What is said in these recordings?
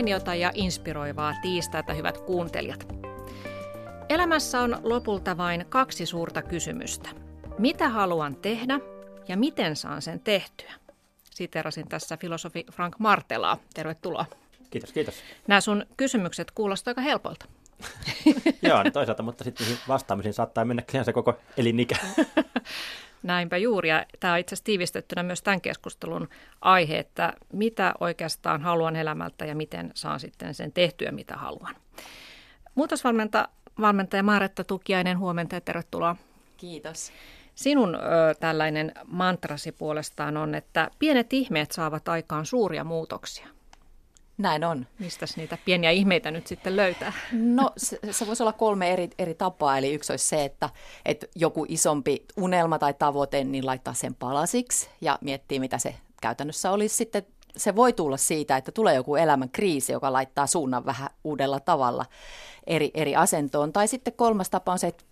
mainiota ja inspiroivaa tiistaita, hyvät kuuntelijat. Elämässä on lopulta vain kaksi suurta kysymystä. Mitä haluan tehdä ja miten saan sen tehtyä? Siterasin tässä filosofi Frank Martelaa. Tervetuloa. Kiitos, kiitos. Nämä sun kysymykset kuulostavat aika helpolta. Joo, toisaalta, mutta sitten vastaamisiin saattaa mennä se koko elinikä. Näinpä juuri, ja tämä on itse asiassa tiivistettynä myös tämän keskustelun aihe, että mitä oikeastaan haluan elämältä ja miten saan sitten sen tehtyä, mitä haluan. Muutosvalmentaja Maaretta Tukiainen, huomenta ja tervetuloa. Kiitos. Sinun ö, tällainen mantrasi puolestaan on, että pienet ihmeet saavat aikaan suuria muutoksia. Näin on. Mistä niitä pieniä ihmeitä nyt sitten löytää? No se, se voisi olla kolme eri, eri tapaa. Eli yksi olisi se, että, että joku isompi unelma tai tavoite, niin laittaa sen palasiksi ja miettii, mitä se käytännössä olisi sitten. Se voi tulla siitä, että tulee joku elämän kriisi, joka laittaa suunnan vähän uudella tavalla eri, eri asentoon. Tai sitten kolmas tapa on se, että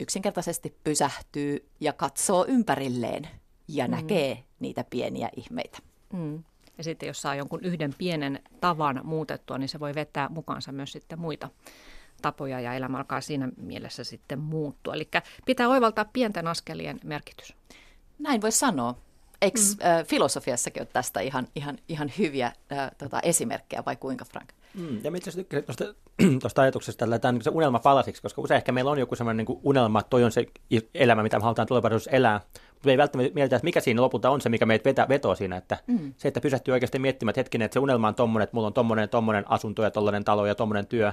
yksinkertaisesti pysähtyy ja katsoo ympärilleen ja mm. näkee niitä pieniä ihmeitä. Mm. Ja sitten jos saa jonkun yhden pienen tavan muutettua, niin se voi vetää mukaansa myös sitten muita tapoja ja elämä alkaa siinä mielessä sitten muuttua. Eli pitää oivaltaa pienten askelien merkitys. Näin voi sanoa. Eikö mm. äh, filosofiassakin ole tästä ihan, ihan, ihan hyviä äh, tota, esimerkkejä vai kuinka Frank? Mm, ja itse asiassa tuosta, tuosta ajatuksesta, että tämä on se unelma palasiksi, koska usein ehkä meillä on joku sellainen niin unelma, että toi on se elämä, mitä me halutaan tulevaisuudessa elää, mutta me ei välttämättä mietitä, että mikä siinä lopulta on se, mikä meitä vetää, vetoo siinä, että mm. se, että pysähtyy oikeasti miettimään, että hetkinen, että se unelma on tommonen, että mulla on tommonen, tommonen asunto ja tollainen talo ja tommonen työ,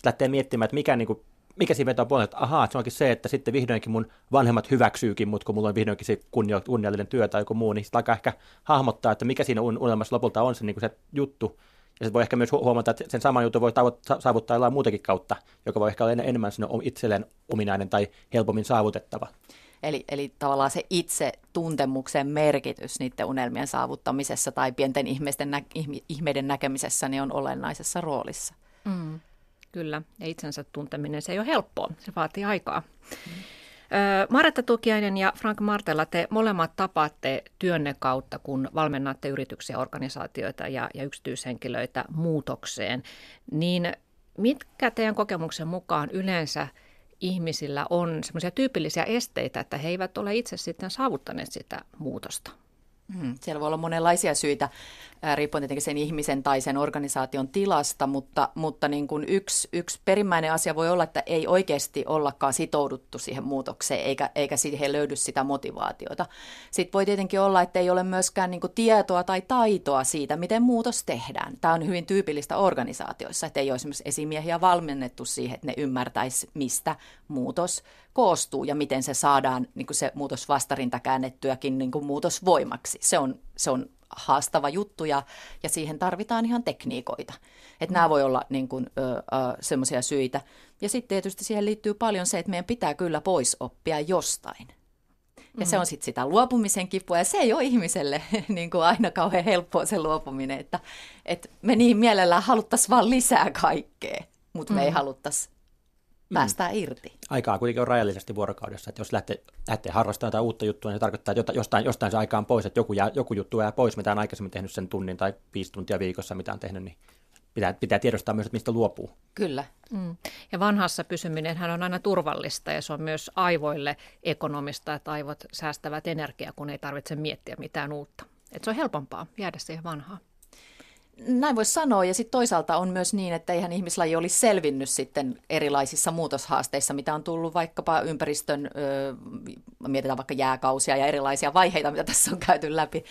sitten lähtee miettimään, että mikä, niin kuin, mikä siinä vetoo puolella, että ahaa, että se onkin se, että sitten vihdoinkin mun vanhemmat hyväksyykin mut, kun mulla on vihdoinkin se kunniallinen työ tai joku muu, niin sitten alkaa ehkä hahmottaa, että mikä siinä unelmassa lopulta on se, niin kuin se juttu, ja sitten voi ehkä myös huomata, että sen saman jutun voi saavuttaa jollain muutakin kautta, joka voi ehkä olla enemmän sinne itselleen ominainen tai helpommin saavutettava. Eli, eli tavallaan se itse tuntemuksen merkitys niiden unelmien saavuttamisessa tai pienten ihmeiden, nä- ihmeiden näkemisessä niin on olennaisessa roolissa. Mm, kyllä, ja itsensä tunteminen se ei ole helppoa, se vaatii aikaa. Mm. Maretta Tukiainen ja Frank Martella, te molemmat tapaatte työnne kautta, kun valmennatte yrityksiä, organisaatioita ja, ja yksityishenkilöitä muutokseen. Niin mitkä teidän kokemuksen mukaan yleensä ihmisillä on semmoisia tyypillisiä esteitä, että he eivät ole itse sitten saavuttaneet sitä muutosta? Hmm, siellä voi olla monenlaisia syitä, riippuen tietenkin sen ihmisen tai sen organisaation tilasta, mutta, mutta niin kuin yksi, yksi perimmäinen asia voi olla, että ei oikeasti ollakaan sitouduttu siihen muutokseen, eikä, eikä siihen löydy sitä motivaatiota. Sitten voi tietenkin olla, että ei ole myöskään niin kuin tietoa tai taitoa siitä, miten muutos tehdään. Tämä on hyvin tyypillistä organisaatioissa, että ei ole esimerkiksi esimiehiä valmennettu siihen, että ne ymmärtäisi, mistä muutos koostuu ja miten se saadaan niin kuin se muutos vastarinta käännettyäkin niin kuin muutosvoimaksi. Se on, se on haastava juttu ja, ja siihen tarvitaan ihan tekniikoita. Että mm. nämä voi olla niin kuin, semmoisia syitä. Ja sitten tietysti siihen liittyy paljon se, että meidän pitää kyllä pois oppia jostain. Ja mm. se on sitten sitä luopumisen kipua, ja se ei ole ihmiselle niin kuin aina kauhean helppoa se luopuminen, että, että me niin mielellään haluttaisiin vaan lisää kaikkea, mutta me mm. ei haluttaisi päästään mm. irti. Aikaa kuitenkin on rajallisesti vuorokaudessa, että jos lähtee, lähtee harrastamaan jotain uutta juttua, niin se tarkoittaa, että jostain, jostain se aika on pois, että joku, jää, joku juttu jää pois, mitä on aikaisemmin tehnyt sen tunnin tai viisi tuntia viikossa, mitä on tehnyt, niin pitää, pitää tiedostaa myös, että mistä luopuu. Kyllä. Mm. Ja vanhassa pysyminen on aina turvallista ja se on myös aivoille ekonomista, että aivot säästävät energiaa, kun ei tarvitse miettiä mitään uutta. Et se on helpompaa jäädä siihen vanhaan. Näin voisi sanoa, ja sitten toisaalta on myös niin, että eihän ihmislaji olisi selvinnyt sitten erilaisissa muutoshaasteissa, mitä on tullut vaikkapa ympäristön, ö, mietitään vaikka jääkausia ja erilaisia vaiheita, mitä tässä on käyty läpi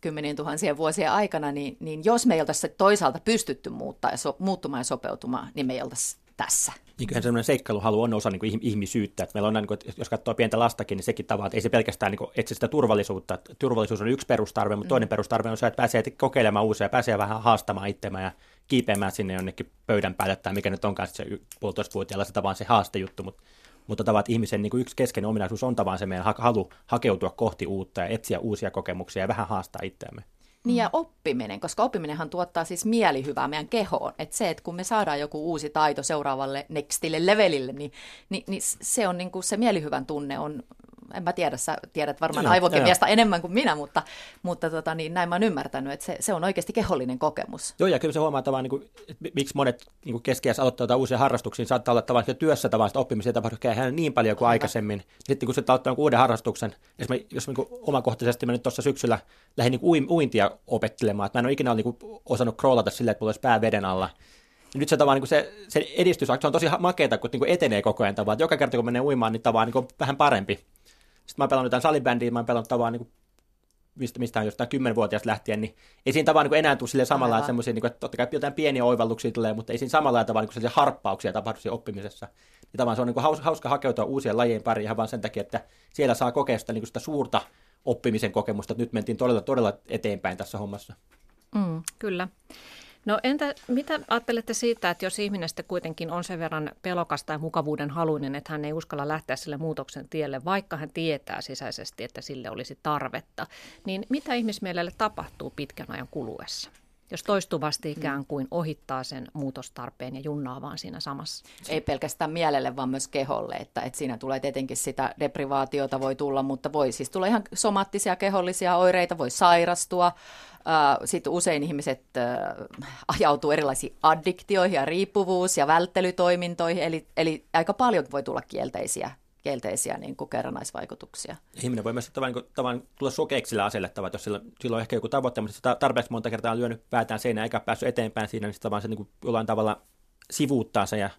kymmenien tuhansien vuosien aikana, niin, niin jos me ei oltaisi toisaalta pystytty muuttaa ja so, muuttumaan ja sopeutumaan, niin me ei oltaisi tässä. Niin kyllähän semmoinen seikkailuhalu on osa niin kuin ihmisyyttä. Että meillä on, niin kuin, jos katsoo pientä lastakin, niin sekin tavalla, että ei se pelkästään niin etsi sitä turvallisuutta. Turvallisuus on yksi perustarve, mutta toinen mm. perustarve on se, että pääsee kokeilemaan uusia, pääsee vähän haastamaan itsemään ja kiipeämään sinne jonnekin pöydän päälle, tai mikä nyt onkaan se puolitoistavuotiaalla, se tavallaan se haastejuttu, mutta mutta tavat ihmisen niin kuin yksi keskeinen ominaisuus on tavallaan se meidän halu hakeutua kohti uutta ja etsiä uusia kokemuksia ja vähän haastaa itseämme. Niin ja oppiminen, koska oppiminenhan tuottaa siis mielihyvää meidän kehoon. Että se, että kun me saadaan joku uusi taito seuraavalle nextille levelille, niin, niin, niin se on niin kuin se mielihyvän tunne on en mä tiedä, sä tiedät varmaan aivokemiasta enemmän kuin minä, mutta, mutta tota, niin näin mä oon ymmärtänyt, että se, se on oikeasti kehollinen kokemus. Joo, ja kyllä se huomaa tavallaan, niin kuin, että miksi monet niin keskiässä aloittaa uusia harrastuksia, saattaa olla tavallaan työssä tavallaan oppimista tapahtuu niin paljon kuin aikaisemmin. Sitten kun se aloittaa uuden harrastuksen, esimerkiksi jos niin omakohtaisesti mä nyt tuossa syksyllä lähdin niin uintia opettelemaan, että mä en ole ikinä niin kuin, osannut kroolata silleen, että mulla olisi pää veden alla. Ja nyt se, tavallaan, niin se, se edistys se on tosi makeata, kun niin etenee koko ajan tavallaan. Joka kerta, kun menee uimaan, niin tavallaan niin vähän parempi. Sitten mä oon pelannut jotain salibändiä, mä oon pelannut tavallaan niin mistä, mistä on jostain kymmenvuotiaasta lähtien, niin ei siinä tavallaan niin enää tule sille samalla että semmoisia, niin että totta kai jotain pieniä oivalluksia tulee, mutta ei siinä samalla tavalla niin harppauksia tapahdu siinä oppimisessa. Niin tavallaan se on niin hauska, hauska hakeutua uusien lajien pariin ihan vaan sen takia, että siellä saa kokea sitä, niin sitä suurta oppimisen kokemusta, että nyt mentiin todella, todella eteenpäin tässä hommassa. Mm, kyllä. No entä mitä ajattelette siitä, että jos ihminen sitten kuitenkin on sen verran pelokas tai mukavuuden haluinen, että hän ei uskalla lähteä sille muutoksen tielle, vaikka hän tietää sisäisesti, että sille olisi tarvetta, niin mitä ihmismielelle tapahtuu pitkän ajan kuluessa? Jos toistuvasti ikään kuin ohittaa sen muutostarpeen ja junnaa vaan siinä samassa. Ei pelkästään mielelle, vaan myös keholle, että, että siinä tulee tietenkin sitä deprivaatiota voi tulla, mutta voi siis tulla ihan somaattisia kehollisia oireita, voi sairastua, sitten usein ihmiset ajautuu erilaisiin addiktioihin ja riippuvuus- ja välttelytoimintoihin, eli, eli aika paljon voi tulla kielteisiä kielteisiä niin kuin kerrannaisvaikutuksia. Ihminen voi myös tavallaan, niin tavallaan tulla sokeiksi sillä aseelle, jos sillä, sillä on ehkä joku tavoite, mutta sitä tarpeeksi monta kertaa on lyönyt päätään seinään eikä päässyt eteenpäin siinä, niin sitten vaan se niin kuin jollain tavalla sivuuttaa se ja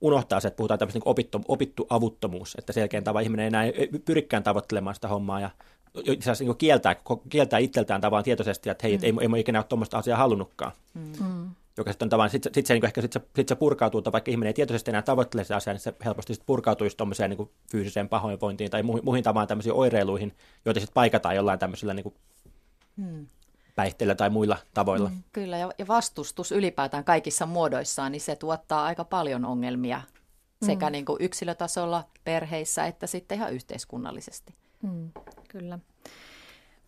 unohtaa se, että puhutaan tämmöistä niin opittu, opittu avuttomuus, että selkeän tavalla ihminen ei enää pyrikään tavoittelemaan sitä hommaa ja itse asiassa niin kieltää, kieltää itseltään tavallaan tietoisesti, että hei, mm. ei, ei, ei ikinä ole tuommoista asiaa halunnutkaan. Mm. Joka sitten on tavallaan, sitten sit se, niin ehkä sit se, sit se purkautuu, että vaikka ihminen ei tietoisesti enää tavoittele sitä asiaa, niin se helposti sit purkautuisi tuommoiseen niin fyysiseen pahoinvointiin tai muihin, muihin tavallaan tämmöisiin oireiluihin, joita sitten paikataan jollain tämmöisillä niin kuin mm. päihteillä tai muilla tavoilla. Mm, kyllä, ja, ja vastustus ylipäätään kaikissa muodoissaan, niin se tuottaa aika paljon ongelmia sekä mm. niin kuin yksilötasolla, perheissä että sitten ihan yhteiskunnallisesti. Mm, kyllä.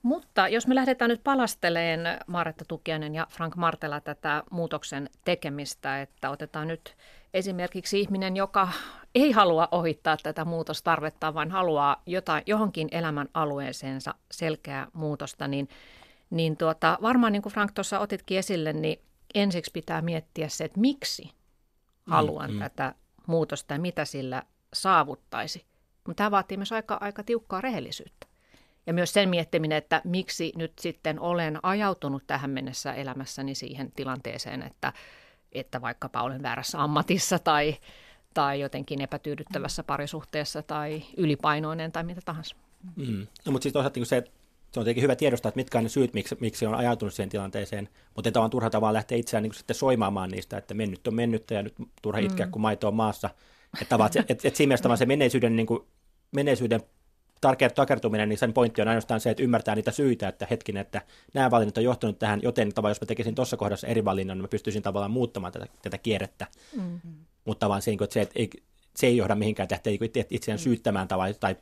Mutta jos me lähdetään nyt palasteleen Maretta Tukiainen ja Frank Martela tätä muutoksen tekemistä, että otetaan nyt esimerkiksi ihminen, joka ei halua ohittaa tätä muutostarvetta, vaan haluaa jotain, johonkin elämän alueeseensa selkeää muutosta, niin, niin tuota, varmaan niin kuin Frank tuossa otitkin esille, niin ensiksi pitää miettiä se, että miksi haluan mm, mm. tätä muutosta ja mitä sillä saavuttaisi. Mutta tämä vaatii myös aika, aika tiukkaa rehellisyyttä. Ja myös sen miettiminen, että miksi nyt sitten olen ajautunut tähän mennessä elämässäni siihen tilanteeseen, että, että vaikkapa olen väärässä ammatissa tai, tai jotenkin epätyydyttävässä parisuhteessa tai ylipainoinen tai mitä tahansa. Mm. No, mutta siis toisaalta niin se, että se on tietenkin hyvä tiedostaa, että mitkä on ne syyt, miksi, miksi on ajautunut siihen tilanteeseen, mutta että on turha tavalla lähteä itseään niin sitten soimaamaan niistä, että mennyt on mennyt ja nyt turha itkeä, mm. kun maito on maassa. Että, että, että, että siinä mielessä se menneisyyden, niin kuin, menneisyyden takertuminen, niin sen pointti on ainoastaan se, että ymmärtää niitä syitä, että hetkinen, että nämä valinnat on johtanut tähän, joten tavallaan jos mä tekisin tuossa kohdassa eri valinnan, niin mä pystyisin tavallaan muuttamaan tätä, tätä kierrettä. Mm-hmm. Mutta vaan se, että se, että ei, se ei johda mihinkään, että ei itseään mm. syyttämään tai, tai,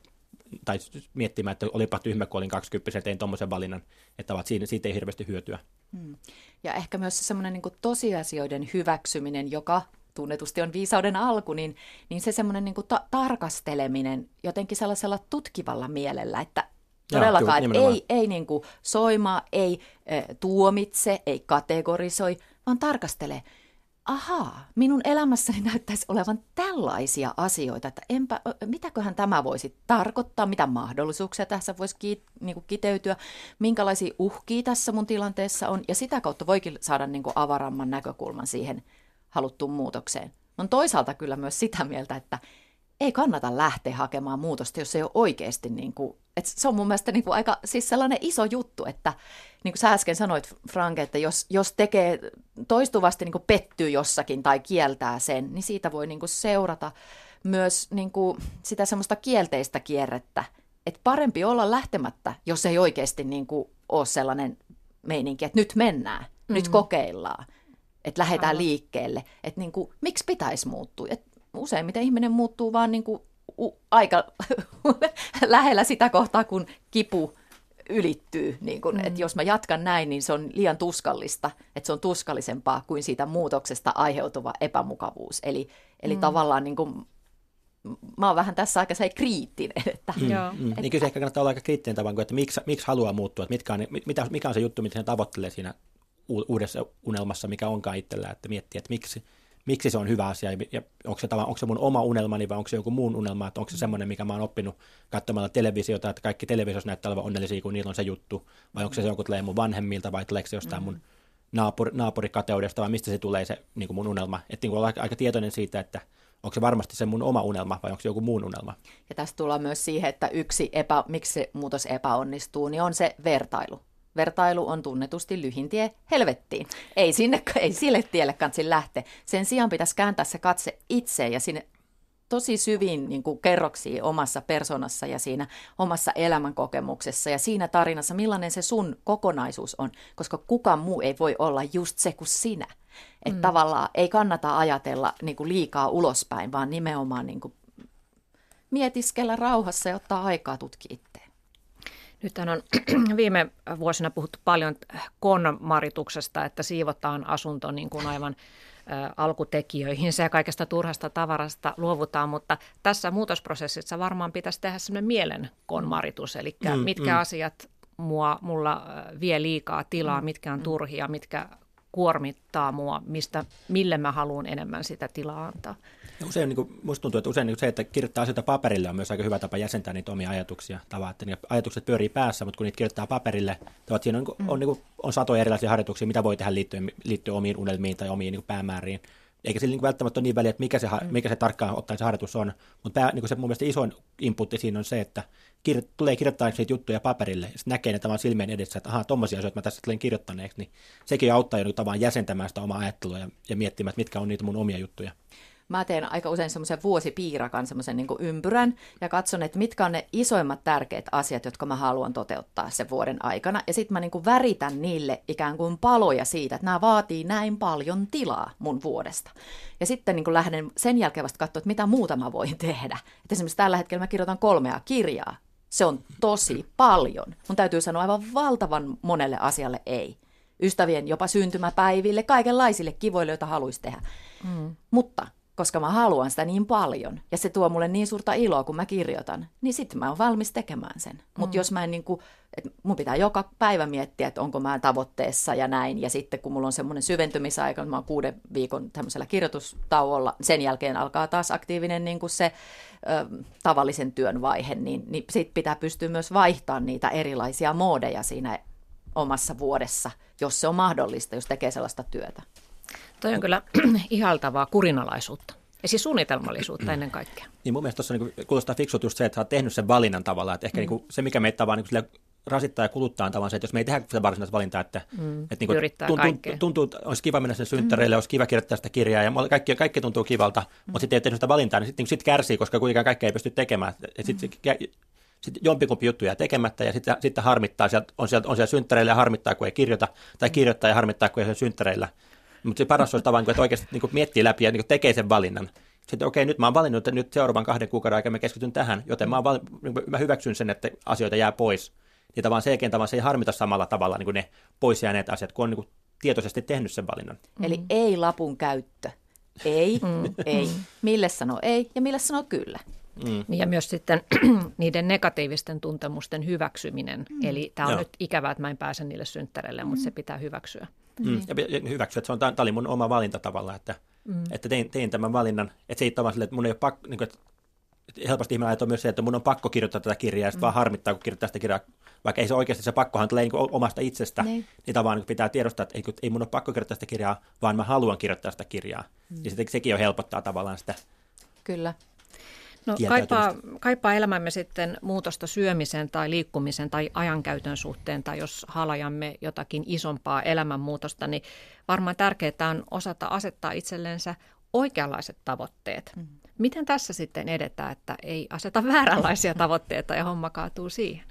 tai miettimään, että olipa tyhmä, kun olin 20 tein tuommoisen valinnan, että siinä, siitä ei hirveästi hyötyä. Mm. Ja ehkä myös semmoinen niin tosiasioiden hyväksyminen, joka tunnetusti on viisauden alku, niin, niin se semmoinen niin ta- tarkasteleminen jotenkin sellaisella tutkivalla mielellä, että todellakaan Joo, kyllä, ei, ei niin kuin soima, ei e, tuomitse, ei kategorisoi, vaan tarkastele. Ahaa, minun elämässäni näyttäisi olevan tällaisia asioita, että enpä, mitäköhän tämä voisi tarkoittaa, mitä mahdollisuuksia tässä voisi ki, niin kuin kiteytyä, minkälaisia uhkia tässä mun tilanteessa on, ja sitä kautta voikin saada niin kuin avaramman näkökulman siihen haluttuun muutokseen. On toisaalta kyllä myös sitä mieltä, että ei kannata lähteä hakemaan muutosta, jos ei ole oikeasti, niin kuin, että se on mun mielestä niin kuin aika siis sellainen iso juttu, että niin kuin sä äsken sanoit Frank, että jos, jos tekee toistuvasti niin kuin pettyy jossakin tai kieltää sen, niin siitä voi niin kuin seurata myös niin kuin sitä semmoista kielteistä kierrettä, että parempi olla lähtemättä, jos ei oikeasti niin kuin ole sellainen meininki, että nyt mennään, mm-hmm. nyt kokeillaan että lähdetään Aivan. liikkeelle. Että niin kuin, miksi pitäisi muuttua? Et useimmiten ihminen muuttuu vaan niin kuin u- aika lähellä sitä kohtaa, kun kipu ylittyy. Niin kun, mm. että jos mä jatkan näin, niin se on liian tuskallista, että se on tuskallisempaa kuin siitä muutoksesta aiheutuva epämukavuus. Eli, eli mm. tavallaan niin kun mä oon vähän tässä aika se kriittinen. Että, mm, mm. Niin kyllä se ehkä kannattaa olla aika kriittinen tavan, että miksi, miksi haluaa muuttua, että mitkä on, mitä, mikä on se juttu, mitä hän tavoittelee siinä uudessa unelmassa, mikä onkaan itsellä, että miettii, että miksi, miksi se on hyvä asia ja onko se, onko se mun oma unelmani vai onko se joku muun unelma, että onko se semmoinen, mikä mä oon oppinut katsomalla televisiota, että kaikki televisiossa näyttää olevan onnellisia, kun niillä on se juttu, vai onko se joku tulee mun vanhemmilta vai tuleeko se jostain mm. mun naapuri, naapurikateudesta vai mistä se tulee se niin kuin mun unelma, että niin olla aika, tietoinen siitä, että onko se varmasti se mun oma unelma vai onko se joku muun unelma. Ja tästä tullaan myös siihen, että yksi epä, miksi se muutos epäonnistuu, niin on se vertailu. Vertailu on tunnetusti lyhin tie helvettiin. Ei, sinne, ei sille tielle kansi lähteä. Sen sijaan pitäisi kääntää se katse itse ja sinne tosi syviin niin kuin kerroksiin omassa persoonassa ja siinä omassa elämänkokemuksessa ja siinä tarinassa, millainen se sun kokonaisuus on, koska kukaan muu ei voi olla just se kuin sinä. Että mm. tavallaan ei kannata ajatella niin kuin liikaa ulospäin, vaan nimenomaan niin kuin mietiskellä rauhassa ja ottaa aikaa tutkia itseä. Nyt on viime vuosina puhuttu paljon konmarituksesta, että siivotaan asunto niin kuin aivan alkutekijöihin ja kaikesta turhasta tavarasta luovutaan, mutta tässä muutosprosessissa varmaan pitäisi tehdä sellainen mielen konmaritus, eli mm, mitkä mm. asiat mua, mulla vie liikaa tilaa, mm, mitkä on mm. turhia, mitkä kuormittaa mua, mistä, mille mä haluan enemmän sitä tilaa antaa. Ja usein, niin kuin, musta tuntuu, että usein niin se, että kirjoittaa asioita paperille on myös aika hyvä tapa jäsentää niitä omia ajatuksia. Tavalla, että niin ajatukset pyörii päässä, mutta kun niitä kirjoittaa paperille, tavat, siinä on, mm. on, niin kuin, on satoja erilaisia harjoituksia, mitä voi tehdä liittyen, liittyen omiin unelmiin tai omiin niin päämääriin. Eikä sillä niin välttämättä ole niin väliä, että mikä se, mm. mikä se tarkkaan ottaen se harjoitus on. Mutta pää, niin se mun mielestä isoin inputti siinä on se, että kir- tulee kirjoittaa niitä juttuja paperille, ja näkee ne tavan silmien edessä, että ahaa, tommosia asioita mä tässä tulen kirjoittaneeksi, niin sekin auttaa jo niin tavan jäsentämään sitä omaa ajattelua ja, ja miettimään, että mitkä on niitä mun omia juttuja mä teen aika usein semmoisen vuosipiirakan, semmoisen niin ympyrän, ja katson, että mitkä on ne isoimmat tärkeät asiat, jotka mä haluan toteuttaa sen vuoden aikana. Ja sitten mä niin kuin väritän niille ikään kuin paloja siitä, että nämä vaatii näin paljon tilaa mun vuodesta. Ja sitten niin kuin lähden sen jälkeen vasta katsoa, että mitä muuta mä voin tehdä. Et esimerkiksi tällä hetkellä mä kirjoitan kolmea kirjaa. Se on tosi paljon. Mun täytyy sanoa aivan valtavan monelle asialle ei ystävien jopa syntymäpäiville, kaikenlaisille kivoille, joita haluaisi tehdä. Mm. Mutta koska mä haluan sitä niin paljon ja se tuo mulle niin suurta iloa, kun mä kirjoitan, niin sitten mä oon valmis tekemään sen. Mutta mm. jos mä en niin kuin, että mun pitää joka päivä miettiä, että onko mä tavoitteessa ja näin, ja sitten kun mulla on semmoinen syventymisaika, että mä oon kuuden viikon tämmöisellä kirjoitustauolla, sen jälkeen alkaa taas aktiivinen niin kuin se ö, tavallisen työn vaihe, niin, niin sit pitää pystyä myös vaihtamaan niitä erilaisia moodeja siinä omassa vuodessa, jos se on mahdollista, jos tekee sellaista työtä. Toi on kyllä ihaltavaa kurinalaisuutta. Ja siis suunnitelmallisuutta ennen kaikkea. Niin mun mielestä tuossa niin kuulostaa fiksut just se, että sä oot tehnyt sen valinnan tavallaan. Että ehkä mm. niin se, mikä meitä vaan niin rasittaa ja kuluttaa on tavallaan se, että jos me ei tehdä sitä varsinaista valintaa, että, mm. että niin tuntuu, tuntuu, tuntuu, että olisi kiva mennä sen synttäreille, mm. olisi kiva kirjoittaa sitä kirjaa ja kaikki, kaikki tuntuu kivalta, mm. mutta sitten ei tehnyt sitä valintaa, niin sitten niin sit kärsii, koska kuitenkaan kaikkea ei pysty tekemään. Sitten mm. sitten jompikumpi juttu jää tekemättä ja sitten, sitten harmittaa, sieltä, on, siellä, on siellä synttäreillä ja harmittaa, kun ei kirjoita, tai kirjoittaa ja harmittaa, kun ei ole synttäreillä. Mutta se paras olisi tavallaan, että oikeasti niin miettii läpi ja niin tekee sen valinnan. Sitten okei, okay, nyt mä oon valinnut, että nyt seuraavan kahden kuukauden aikana mä keskityn tähän, joten mä, val, niin mä hyväksyn sen, että asioita jää pois. Ja tavallaan selkeän tavallaan se ei harmita samalla tavalla niin kuin ne pois jääneet asiat, kun on niin kuin tietoisesti tehnyt sen valinnan. Eli mm. ei lapun käyttö. Ei, mm. ei. Mille sanoo ei ja mille sanoo kyllä. Mm. Ja myös sitten niiden negatiivisten tuntemusten hyväksyminen. Mm. Eli tämä on Joo. nyt ikävää, että mä en pääse niille synttäreille, mm. mutta se pitää hyväksyä. Mm. mm. Ja hyväksyä, että se on, tämä oli mun oma valinta tavallaan, että, mm. että tein, tein tämän valinnan. Että se ei tavallaan sille, että mun ei ole pakko, niin kuin, että helposti ihminen ajattelee myös se, että mun on pakko kirjoittaa tätä kirjaa, ja sitten mm. vaan harmittaa, kun kirjoittaa sitä kirjaa, vaikka ei se oikeasti se pakkohan tulee niin omasta itsestä, niin, niin tavallaan niin pitää tiedostaa, että ei, ei mun ole pakko kirjoittaa sitä kirjaa, vaan mä haluan kirjoittaa sitä kirjaa. Mm. Ja sitten sekin jo helpottaa tavallaan sitä. Kyllä. No kaipaa, kaipaa elämämme sitten muutosta syömisen tai liikkumisen tai ajankäytön suhteen, tai jos halajamme jotakin isompaa elämänmuutosta, niin varmaan tärkeää on osata asettaa itsellensä oikeanlaiset tavoitteet. Mm. Miten tässä sitten edetään, että ei aseta vääränlaisia tavoitteita ja homma kaatuu siihen?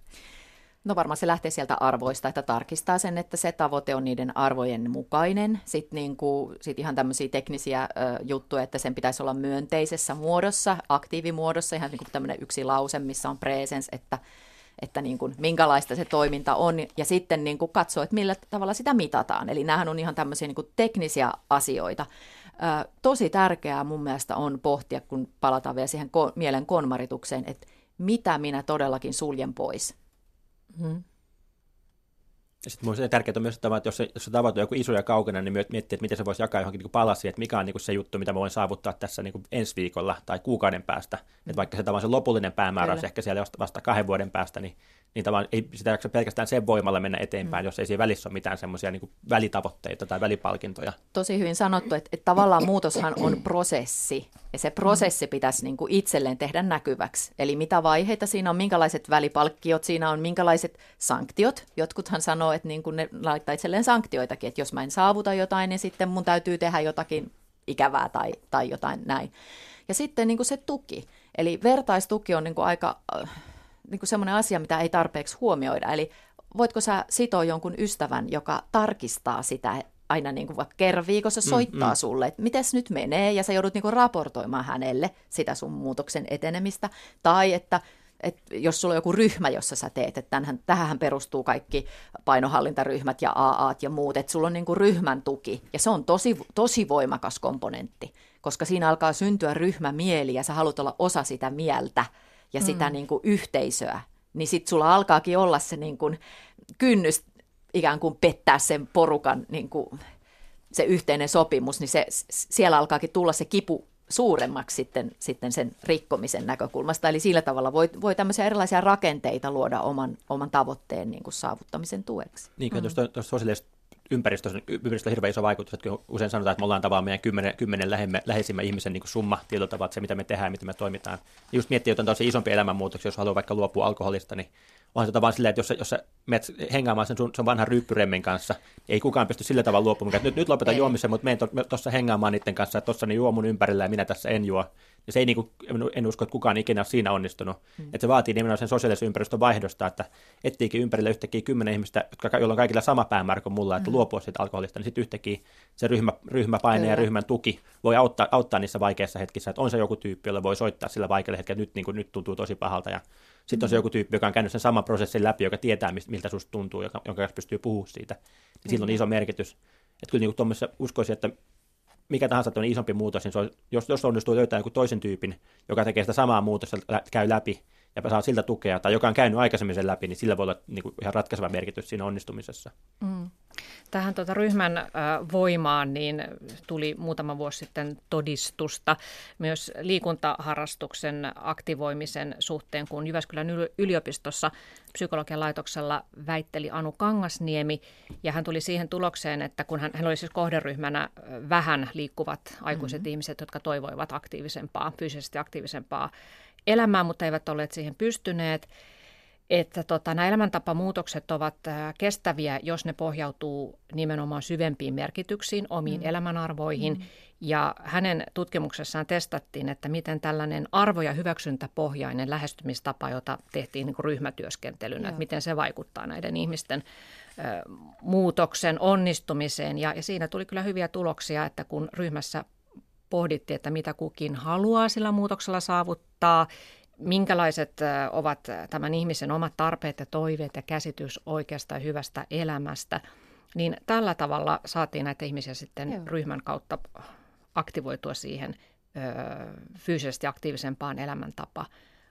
No varmaan se lähtee sieltä arvoista, että tarkistaa sen, että se tavoite on niiden arvojen mukainen. Sitten niin kuin, sit ihan tämmöisiä teknisiä ö, juttuja, että sen pitäisi olla myönteisessä muodossa, aktiivimuodossa, ihan niin kuin tämmöinen yksi lause, missä on presence, että että niin kuin, minkälaista se toiminta on ja sitten niin kuin katsoa, että millä tavalla sitä mitataan. Eli nämähän on ihan tämmöisiä niin kuin teknisiä asioita. Ö, tosi tärkeää mun mielestä on pohtia, kun palataan vielä siihen ko- mielen konmaritukseen, että mitä minä todellakin suljen pois. Hmm. Ja sitten minusta tärkeää on myös, että jos se, jos se tavoite on joku iso ja kaukana, niin miettiä, että miten se voisi jakaa johonkin niin palasiin, että mikä on niin se juttu, mitä mä voin saavuttaa tässä niin ensi viikolla tai kuukauden päästä. Mm. Että vaikka se, se lopullinen päämäärä olisi ehkä siellä vasta kahden vuoden päästä, niin niin tavallaan ei sitä jaksa pelkästään sen voimalla mennä eteenpäin, mm. jos ei siinä välissä ole mitään semmoisia niin välitavoitteita tai välipalkintoja. Tosi hyvin sanottu, että, että tavallaan muutoshan on prosessi, ja se prosessi pitäisi niin kuin itselleen tehdä näkyväksi. Eli mitä vaiheita siinä on, minkälaiset välipalkkiot siinä on, minkälaiset sanktiot. Jotkuthan sanoo, että niin kuin ne laittaa itselleen sanktioitakin, että jos mä en saavuta jotain, niin sitten mun täytyy tehdä jotakin ikävää tai, tai jotain näin. Ja sitten niin kuin se tuki. Eli vertaistuki on niin kuin aika niin kuin semmoinen asia, mitä ei tarpeeksi huomioida. Eli voitko sä sitoa jonkun ystävän, joka tarkistaa sitä aina niin kuin vaikka kerran viikossa mm, soittaa mm, mm. sulle, että miten nyt menee, ja sä joudut niin kuin raportoimaan hänelle sitä sun muutoksen etenemistä. Tai että et jos sulla on joku ryhmä, jossa sä teet, että tähän, tähän perustuu kaikki painohallintaryhmät ja AAt ja muut, että sulla on niin kuin ryhmän tuki, ja se on tosi, tosi voimakas komponentti, koska siinä alkaa syntyä ryhmämieli, ja sä haluat olla osa sitä mieltä, ja mm. sitä niin kuin yhteisöä, niin sitten sulla alkaakin olla se niin kuin kynnys ikään kuin pettää sen porukan niin kuin se yhteinen sopimus, niin se, siellä alkaakin tulla se kipu suuremmaksi sitten, sitten sen rikkomisen näkökulmasta. Eli sillä tavalla voi, voi tämmöisiä erilaisia rakenteita luoda oman, oman tavoitteen niin kuin saavuttamisen tueksi. Niin, mm. tuosta, tuosta sosiaalisesta ympäristössä, ympäristössä hirveän iso vaikutus, että usein sanotaan, että me ollaan tavallaan meidän kymmenen, kymmenen lähemme, läheisimmän ihmisen niin kuin summa että se mitä me tehdään miten me toimitaan. Ja just miettii jotain tosi isompi elämänmuutoksia, jos haluaa vaikka luopua alkoholista, niin onhan se tavallaan silleen, että jos sä, jos sä menet hengaamaan sen sun, sun vanhan ryyppyremmin kanssa, ei kukaan pysty sillä tavalla luopumaan, että nyt, nyt lopetan juomisen, mutta menen tuossa to, hengaamaan niiden kanssa, että tuossa ne juo mun ympärillä ja minä tässä en juo. Ja se ei, niin kuin, en usko, että kukaan ikinä ole siinä onnistunut. Mm. Että se vaatii nimenomaan sen sosiaalisen ympäristön vaihdosta, että etsiikin ympärille yhtäkkiä kymmenen ihmistä, jotka, joilla on kaikilla sama päämäärä kuin mulla, että mm. luopua siitä alkoholista, niin sitten yhtäkkiä se ryhmä, ryhmäpaine Kyllä. ja ryhmän tuki voi auttaa, auttaa niissä vaikeissa hetkissä, että on se joku tyyppi, jolle voi soittaa sillä vaikealla hetkellä, että nyt, niin kuin, nyt tuntuu tosi pahalta. Ja sitten on se joku tyyppi, joka on käynyt sen saman prosessin läpi, joka tietää, miltä susta tuntuu, joka, jonka kanssa pystyy puhumaan siitä. Niin sillä on iso merkitys. Että kyllä niin kuin uskoisin, että mikä tahansa isompi muutos, niin se on, jos, jos onnistuu löytää joku toisen tyypin, joka tekee sitä samaa muutosta, käy läpi ja saa siltä tukea, tai joka on käynyt aikaisemmin sen läpi, niin sillä voi olla niin kuin ihan ratkaiseva merkitys siinä onnistumisessa. Mm. Tähän tuota ryhmän voimaan niin tuli muutama vuosi sitten todistusta. Myös liikuntaharrastuksen aktivoimisen suhteen, kun Jyväskylän yliopistossa psykologian laitoksella väitteli Anu Kangasniemi, ja hän tuli siihen tulokseen, että kun hän, hän oli siis kohderyhmänä vähän liikkuvat aikuiset mm-hmm. ihmiset, jotka toivoivat aktiivisempaa, fyysisesti aktiivisempaa elämää, mutta eivät olleet siihen pystyneet, että tota, nämä elämäntapamuutokset ovat kestäviä, jos ne pohjautuu nimenomaan syvempiin merkityksiin, omiin mm. elämänarvoihin. Mm. Ja hänen tutkimuksessaan testattiin, että miten tällainen arvo- ja hyväksyntäpohjainen lähestymistapa, jota tehtiin niin ryhmätyöskentelynä, että miten se vaikuttaa näiden ihmisten ö, muutoksen onnistumiseen. Ja, ja siinä tuli kyllä hyviä tuloksia, että kun ryhmässä pohdittiin, että mitä kukin haluaa sillä muutoksella saavuttaa, minkälaiset ovat tämän ihmisen omat tarpeet ja toiveet ja käsitys oikeasta ja hyvästä elämästä, niin tällä tavalla saatiin näitä ihmisiä sitten Joo. ryhmän kautta aktivoitua siihen ö, fyysisesti aktiivisempaan elämäntapa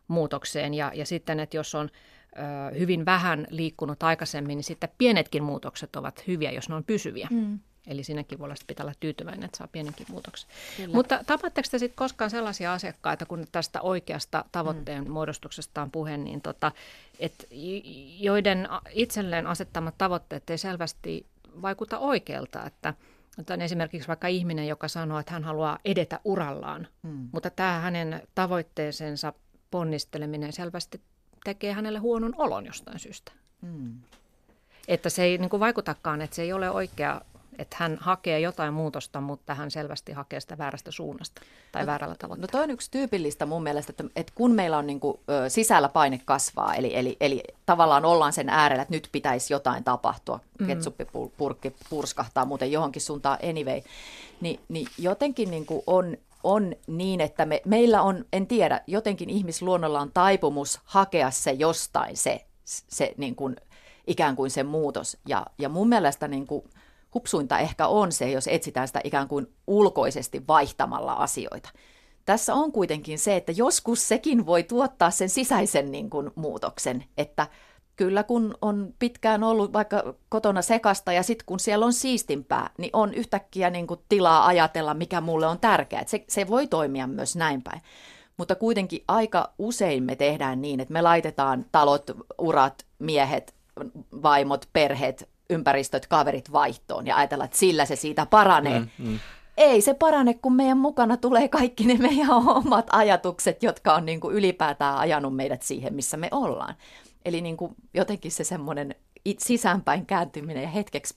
muutokseen. Ja, ja sitten, että jos on ö, hyvin vähän liikkunut aikaisemmin, niin sitten pienetkin muutokset ovat hyviä, jos ne on pysyviä. Mm. Eli sinnekin voi olla, pitää olla tyytyväinen, että saa pienenkin muutoksen. Kyllä. Mutta tapaatteko te sitten koskaan sellaisia asiakkaita, kun tästä oikeasta tavoitteen mm. muodostuksesta on puhe, niin tota, et joiden itselleen asettamat tavoitteet ei selvästi vaikuta oikealta, että on esimerkiksi vaikka ihminen, joka sanoo, että hän haluaa edetä urallaan, mm. mutta tämä hänen tavoitteeseensa ponnisteleminen selvästi tekee hänelle huonon olon jostain syystä. Mm. Että se ei niin kuin vaikutakaan, että se ei ole oikea että hän hakee jotain muutosta, mutta hän selvästi hakee sitä väärästä suunnasta tai no, väärällä tavalla. No toi on yksi tyypillistä mun mielestä, että, että kun meillä on niin kuin, ö, sisällä paine kasvaa, eli, eli, eli tavallaan ollaan sen äärellä, että nyt pitäisi jotain tapahtua, mm. ketsuppipurkki purskahtaa muuten johonkin suuntaan anyway, niin, niin jotenkin niin kuin on on niin, että me, meillä on, en tiedä, jotenkin ihmisluonnolla on taipumus hakea se jostain se se niin kuin, ikään kuin se muutos. Ja, ja mun mielestä niin kuin, hupsuinta ehkä on se, jos etsitään sitä ikään kuin ulkoisesti vaihtamalla asioita. Tässä on kuitenkin se, että joskus sekin voi tuottaa sen sisäisen niin kuin, muutoksen, että kyllä kun on pitkään ollut vaikka kotona sekasta ja sitten kun siellä on siistimpää, niin on yhtäkkiä niin kuin tilaa ajatella, mikä mulle on tärkeää. Se, se voi toimia myös näin päin. Mutta kuitenkin aika usein me tehdään niin, että me laitetaan talot, urat, miehet, vaimot, perheet, ympäristöt, kaverit vaihtoon ja ajatellaan, että sillä se siitä paranee. Mm, mm. Ei se parane, kun meidän mukana tulee kaikki ne meidän omat ajatukset, jotka on niin kuin ylipäätään ajanut meidät siihen, missä me ollaan. Eli niin kuin jotenkin se semmoinen sisäänpäin kääntyminen ja hetkeksi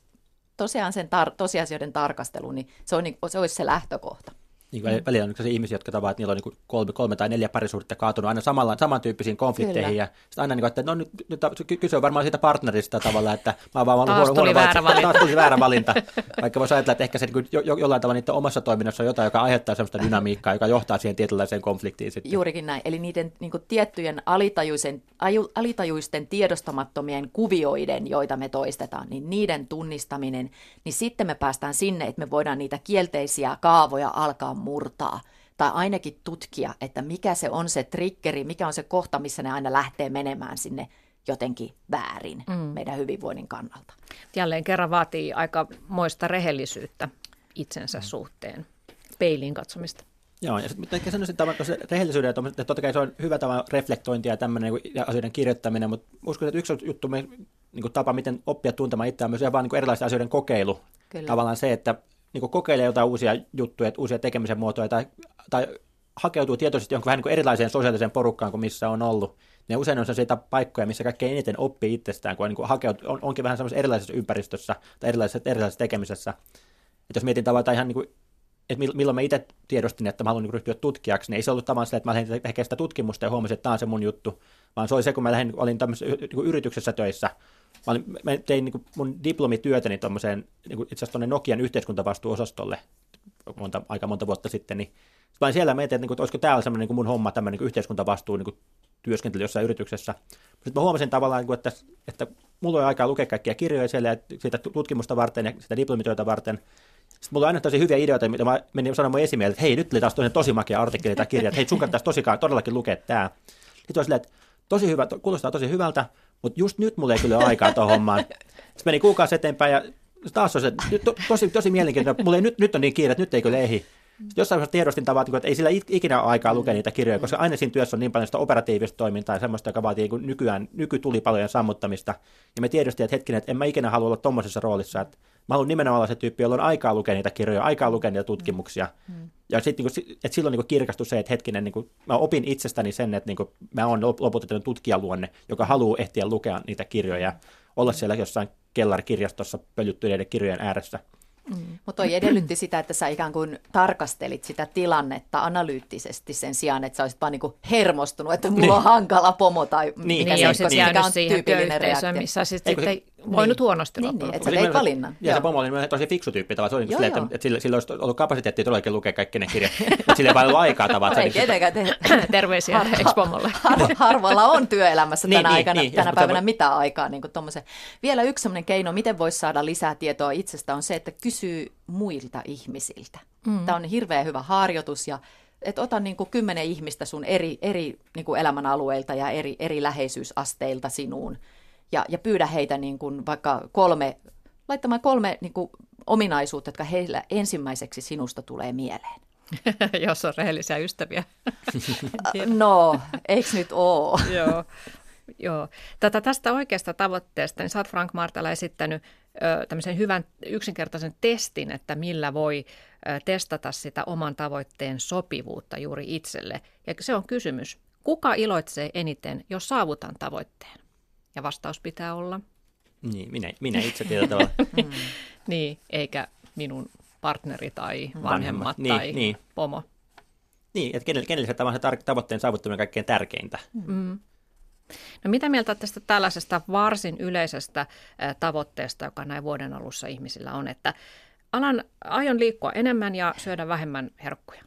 tosiaan sen tar- tosiasioiden tarkastelu, niin se, on, niin, se olisi se lähtökohta. Niin kuin mm. välillä on se ihmisiä, jotka tavat, että niillä on niin kolme, kolme tai neljä parisuhdetta kaatunut aina samalla, samantyyppisiin konflikteihin. Kyllä. Ja sitten aina, niin kuin, että no nyt, nyt kyse on varmaan siitä partnerista tavalla, että mä oon vaan taas huono, huono, väärä valinta. Taas tuli väärä valinta. Vaikka voisi ajatella, että ehkä se niin jo, jo, jollain tavalla niiden omassa toiminnassa on jotain, joka aiheuttaa sellaista dynamiikkaa, joka johtaa siihen tietynlaiseen konfliktiin. Sitten. Juurikin näin. Eli niiden niin kuin, tiettyjen alitajuisen, aju, alitajuisten tiedostamattomien kuvioiden, joita me toistetaan, niin niiden tunnistaminen, niin sitten me päästään sinne, että me voidaan niitä kielteisiä kaavoja alkaa murtaa – tai ainakin tutkia, että mikä se on se triggeri, mikä on se kohta, missä ne aina lähtee menemään sinne jotenkin väärin mm. meidän hyvinvoinnin kannalta. Jälleen kerran vaatii aika moista rehellisyyttä itsensä mm. suhteen, peiliin katsomista. Joo, ja sitten sanoisin, että se rehellisyyden, että totta kai se on hyvä tapa reflektointia ja tämmöinen ja asioiden kirjoittaminen, mutta uskon, että yksi juttu, niin kuin tapa, miten oppia tuntemaan itseään, myös vaan niin erilaisten asioiden kokeilu. Kyllä. Tavallaan se, että niin kokeilee jotain uusia juttuja, uusia tekemisen muotoja tai, tai hakeutuu tietoisesti johonkin vähän niin erilaiseen sosiaaliseen porukkaan kuin missä on ollut. Ne usein on sellaisia paikkoja, missä kaikkein eniten oppii itsestään, kun on, niin hakeutuu, on, onkin vähän semmoisessa erilaisessa ympäristössä tai erilaisessa, erilaisessa tekemisessä. Että jos mietin tavallaan ihan niin että milloin mä itse tiedostin, että mä haluan niin ryhtyä tutkijaksi, niin ei se ollut tavallaan sillä, että mä lähdin tekemään sitä tutkimusta ja huomasin, että tämä on se mun juttu, vaan se oli se, kun mä lähdin, olin tämmöisessä niin yrityksessä töissä, Mä, olin, mä tein niin kuin mun diplomityötäni tuommoiseen, niin itse asiassa tuonne Nokian yhteiskuntavastuuosastolle monta, aika monta vuotta sitten, niin mä siellä mietin, että, niin kuin, että olisiko täällä semmoinen niin mun homma, tämmöinen niin yhteiskuntavastuu niin työskentely jossain yrityksessä. Sitten mä huomasin tavallaan, niin kuin, että, että mulla oli aikaa lukea kaikkia kirjoja siellä ja sitä tutkimusta varten ja sitä diplomityötä varten. Sitten mulla on aina tosi hyviä ideoita, mitä mä menin sanomaan esimielelle, että hei, nyt tuli taas tosi makia artikkeli tai kirja, että hei, sun kannattaisi tosikaan todellakin lukea tämä. Sitten on silleen, että tosi hyvä, kuulostaa tosi hyvältä, mutta just nyt mulla ei kyllä ole aikaa tuohon hommaan. Sitten meni kuukausi eteenpäin ja taas on se, to, tosi, tosi mielenkiintoista. Mulla ei, nyt, nyt on niin kiire, että nyt ei kyllä ehdi. Sitten jossain vaiheessa tiedostin tavallaan, että ei sillä ikinä ole aikaa lukea niitä kirjoja, koska aina siinä työssä on niin paljon sitä operatiivista toimintaa ja semmoista, joka vaatii niin nykyään nykytulipalojen sammuttamista. Ja me tiedostin, että hetkinen, että en mä ikinä halua olla tuommoisessa roolissa, että mä haluan nimenomaan olla se tyyppi, jolla on aikaa lukea niitä kirjoja, aikaa lukea niitä tutkimuksia. Mm. Ja sitten niin että silloin niin kirkastui se, että hetkinen, niin kuin, mä opin itsestäni sen, että niin kuin, mä oon lopulta tutkijaluonne, joka haluaa ehtiä lukea niitä kirjoja, olla siellä jossain kellarikirjastossa pölyttyneiden kirjojen ääressä. Mm. Mutta toi edellytti sitä, että sä ikään kuin tarkastelit sitä tilannetta analyyttisesti sen sijaan, että sä olisit vaan niinku hermostunut, että mulla niin. on hankala pomo tai niin, mikä, niin, se, niin. mikä on tyypillinen reaktio. missä sitten sit voinut niin. huonosti niin, niin, että sä teit valinnan. Ja se pomo oli tosi fiksu tyyppi tavallaan. Se oli joo, silleen, että, että sillä, sillä olisi ollut kapasiteettia todellakin lukea kaikki ne kirjat, mutta sillä ei vaan ollut aikaa tavallaan. Ei tietenkään te... Terveisiä har, ex-pomolle. Har, harvalla on työelämässä tänä, niin, aikana, niin, tänä päivänä mitään aikaa. Niin Vielä yksi sellainen keino, miten voisi saada lisää tietoa itsestä, on se, että kysyy muilta ihmisiltä. Mm. Tämä on hirveän hyvä harjoitus ja että ota niin kuin kymmenen ihmistä sun eri, eri niin kuin elämänalueilta ja eri, eri läheisyysasteilta sinuun ja, ja pyydä heitä niin kuin vaikka kolme, laittamaan kolme niin kuin ominaisuutta, jotka heillä ensimmäiseksi sinusta tulee mieleen. Jos on rehellisiä ystäviä. no, eikö nyt ole? Joo. Joo. Tätä, tästä oikeasta tavoitteesta, niin sä oot Frank Martala esittänyt ö, tämmöisen hyvän yksinkertaisen testin, että millä voi ö, testata sitä oman tavoitteen sopivuutta juuri itselle. Ja se on kysymys, kuka iloitsee eniten, jos saavutan tavoitteen? Ja vastaus pitää olla? Niin, minä, minä itse tietyllä tavalla. mm. niin, eikä minun partneri tai vanhemmat, vanhemmat niin, tai niin. pomo. Niin, että kenelle, kenelle se tavoitteen saavuttaminen kaikkein tärkeintä. Mm. No mitä mieltä tästä tällaisesta varsin yleisestä tavoitteesta, joka näin vuoden alussa ihmisillä on, että alan, aion liikkua enemmän ja syödä vähemmän herkkuja?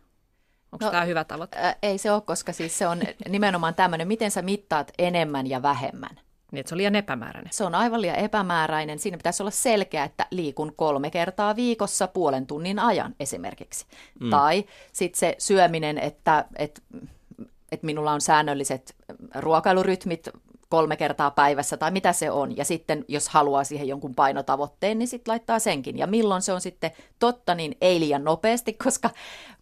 Onko no, tämä hyvä tavoite? Ä, ei se ole, koska siis se on nimenomaan tämmöinen, miten sä mittaat enemmän ja vähemmän. Niin, että se on liian epämääräinen. Se on aivan liian epämääräinen. Siinä pitäisi olla selkeä, että liikun kolme kertaa viikossa puolen tunnin ajan esimerkiksi. Mm. Tai sitten se syöminen, että, että, että minulla on säännölliset ruokailurytmit kolme kertaa päivässä tai mitä se on. Ja sitten jos haluaa siihen jonkun painotavoitteen, niin sitten laittaa senkin. Ja milloin se on sitten totta, niin ei liian nopeasti, koska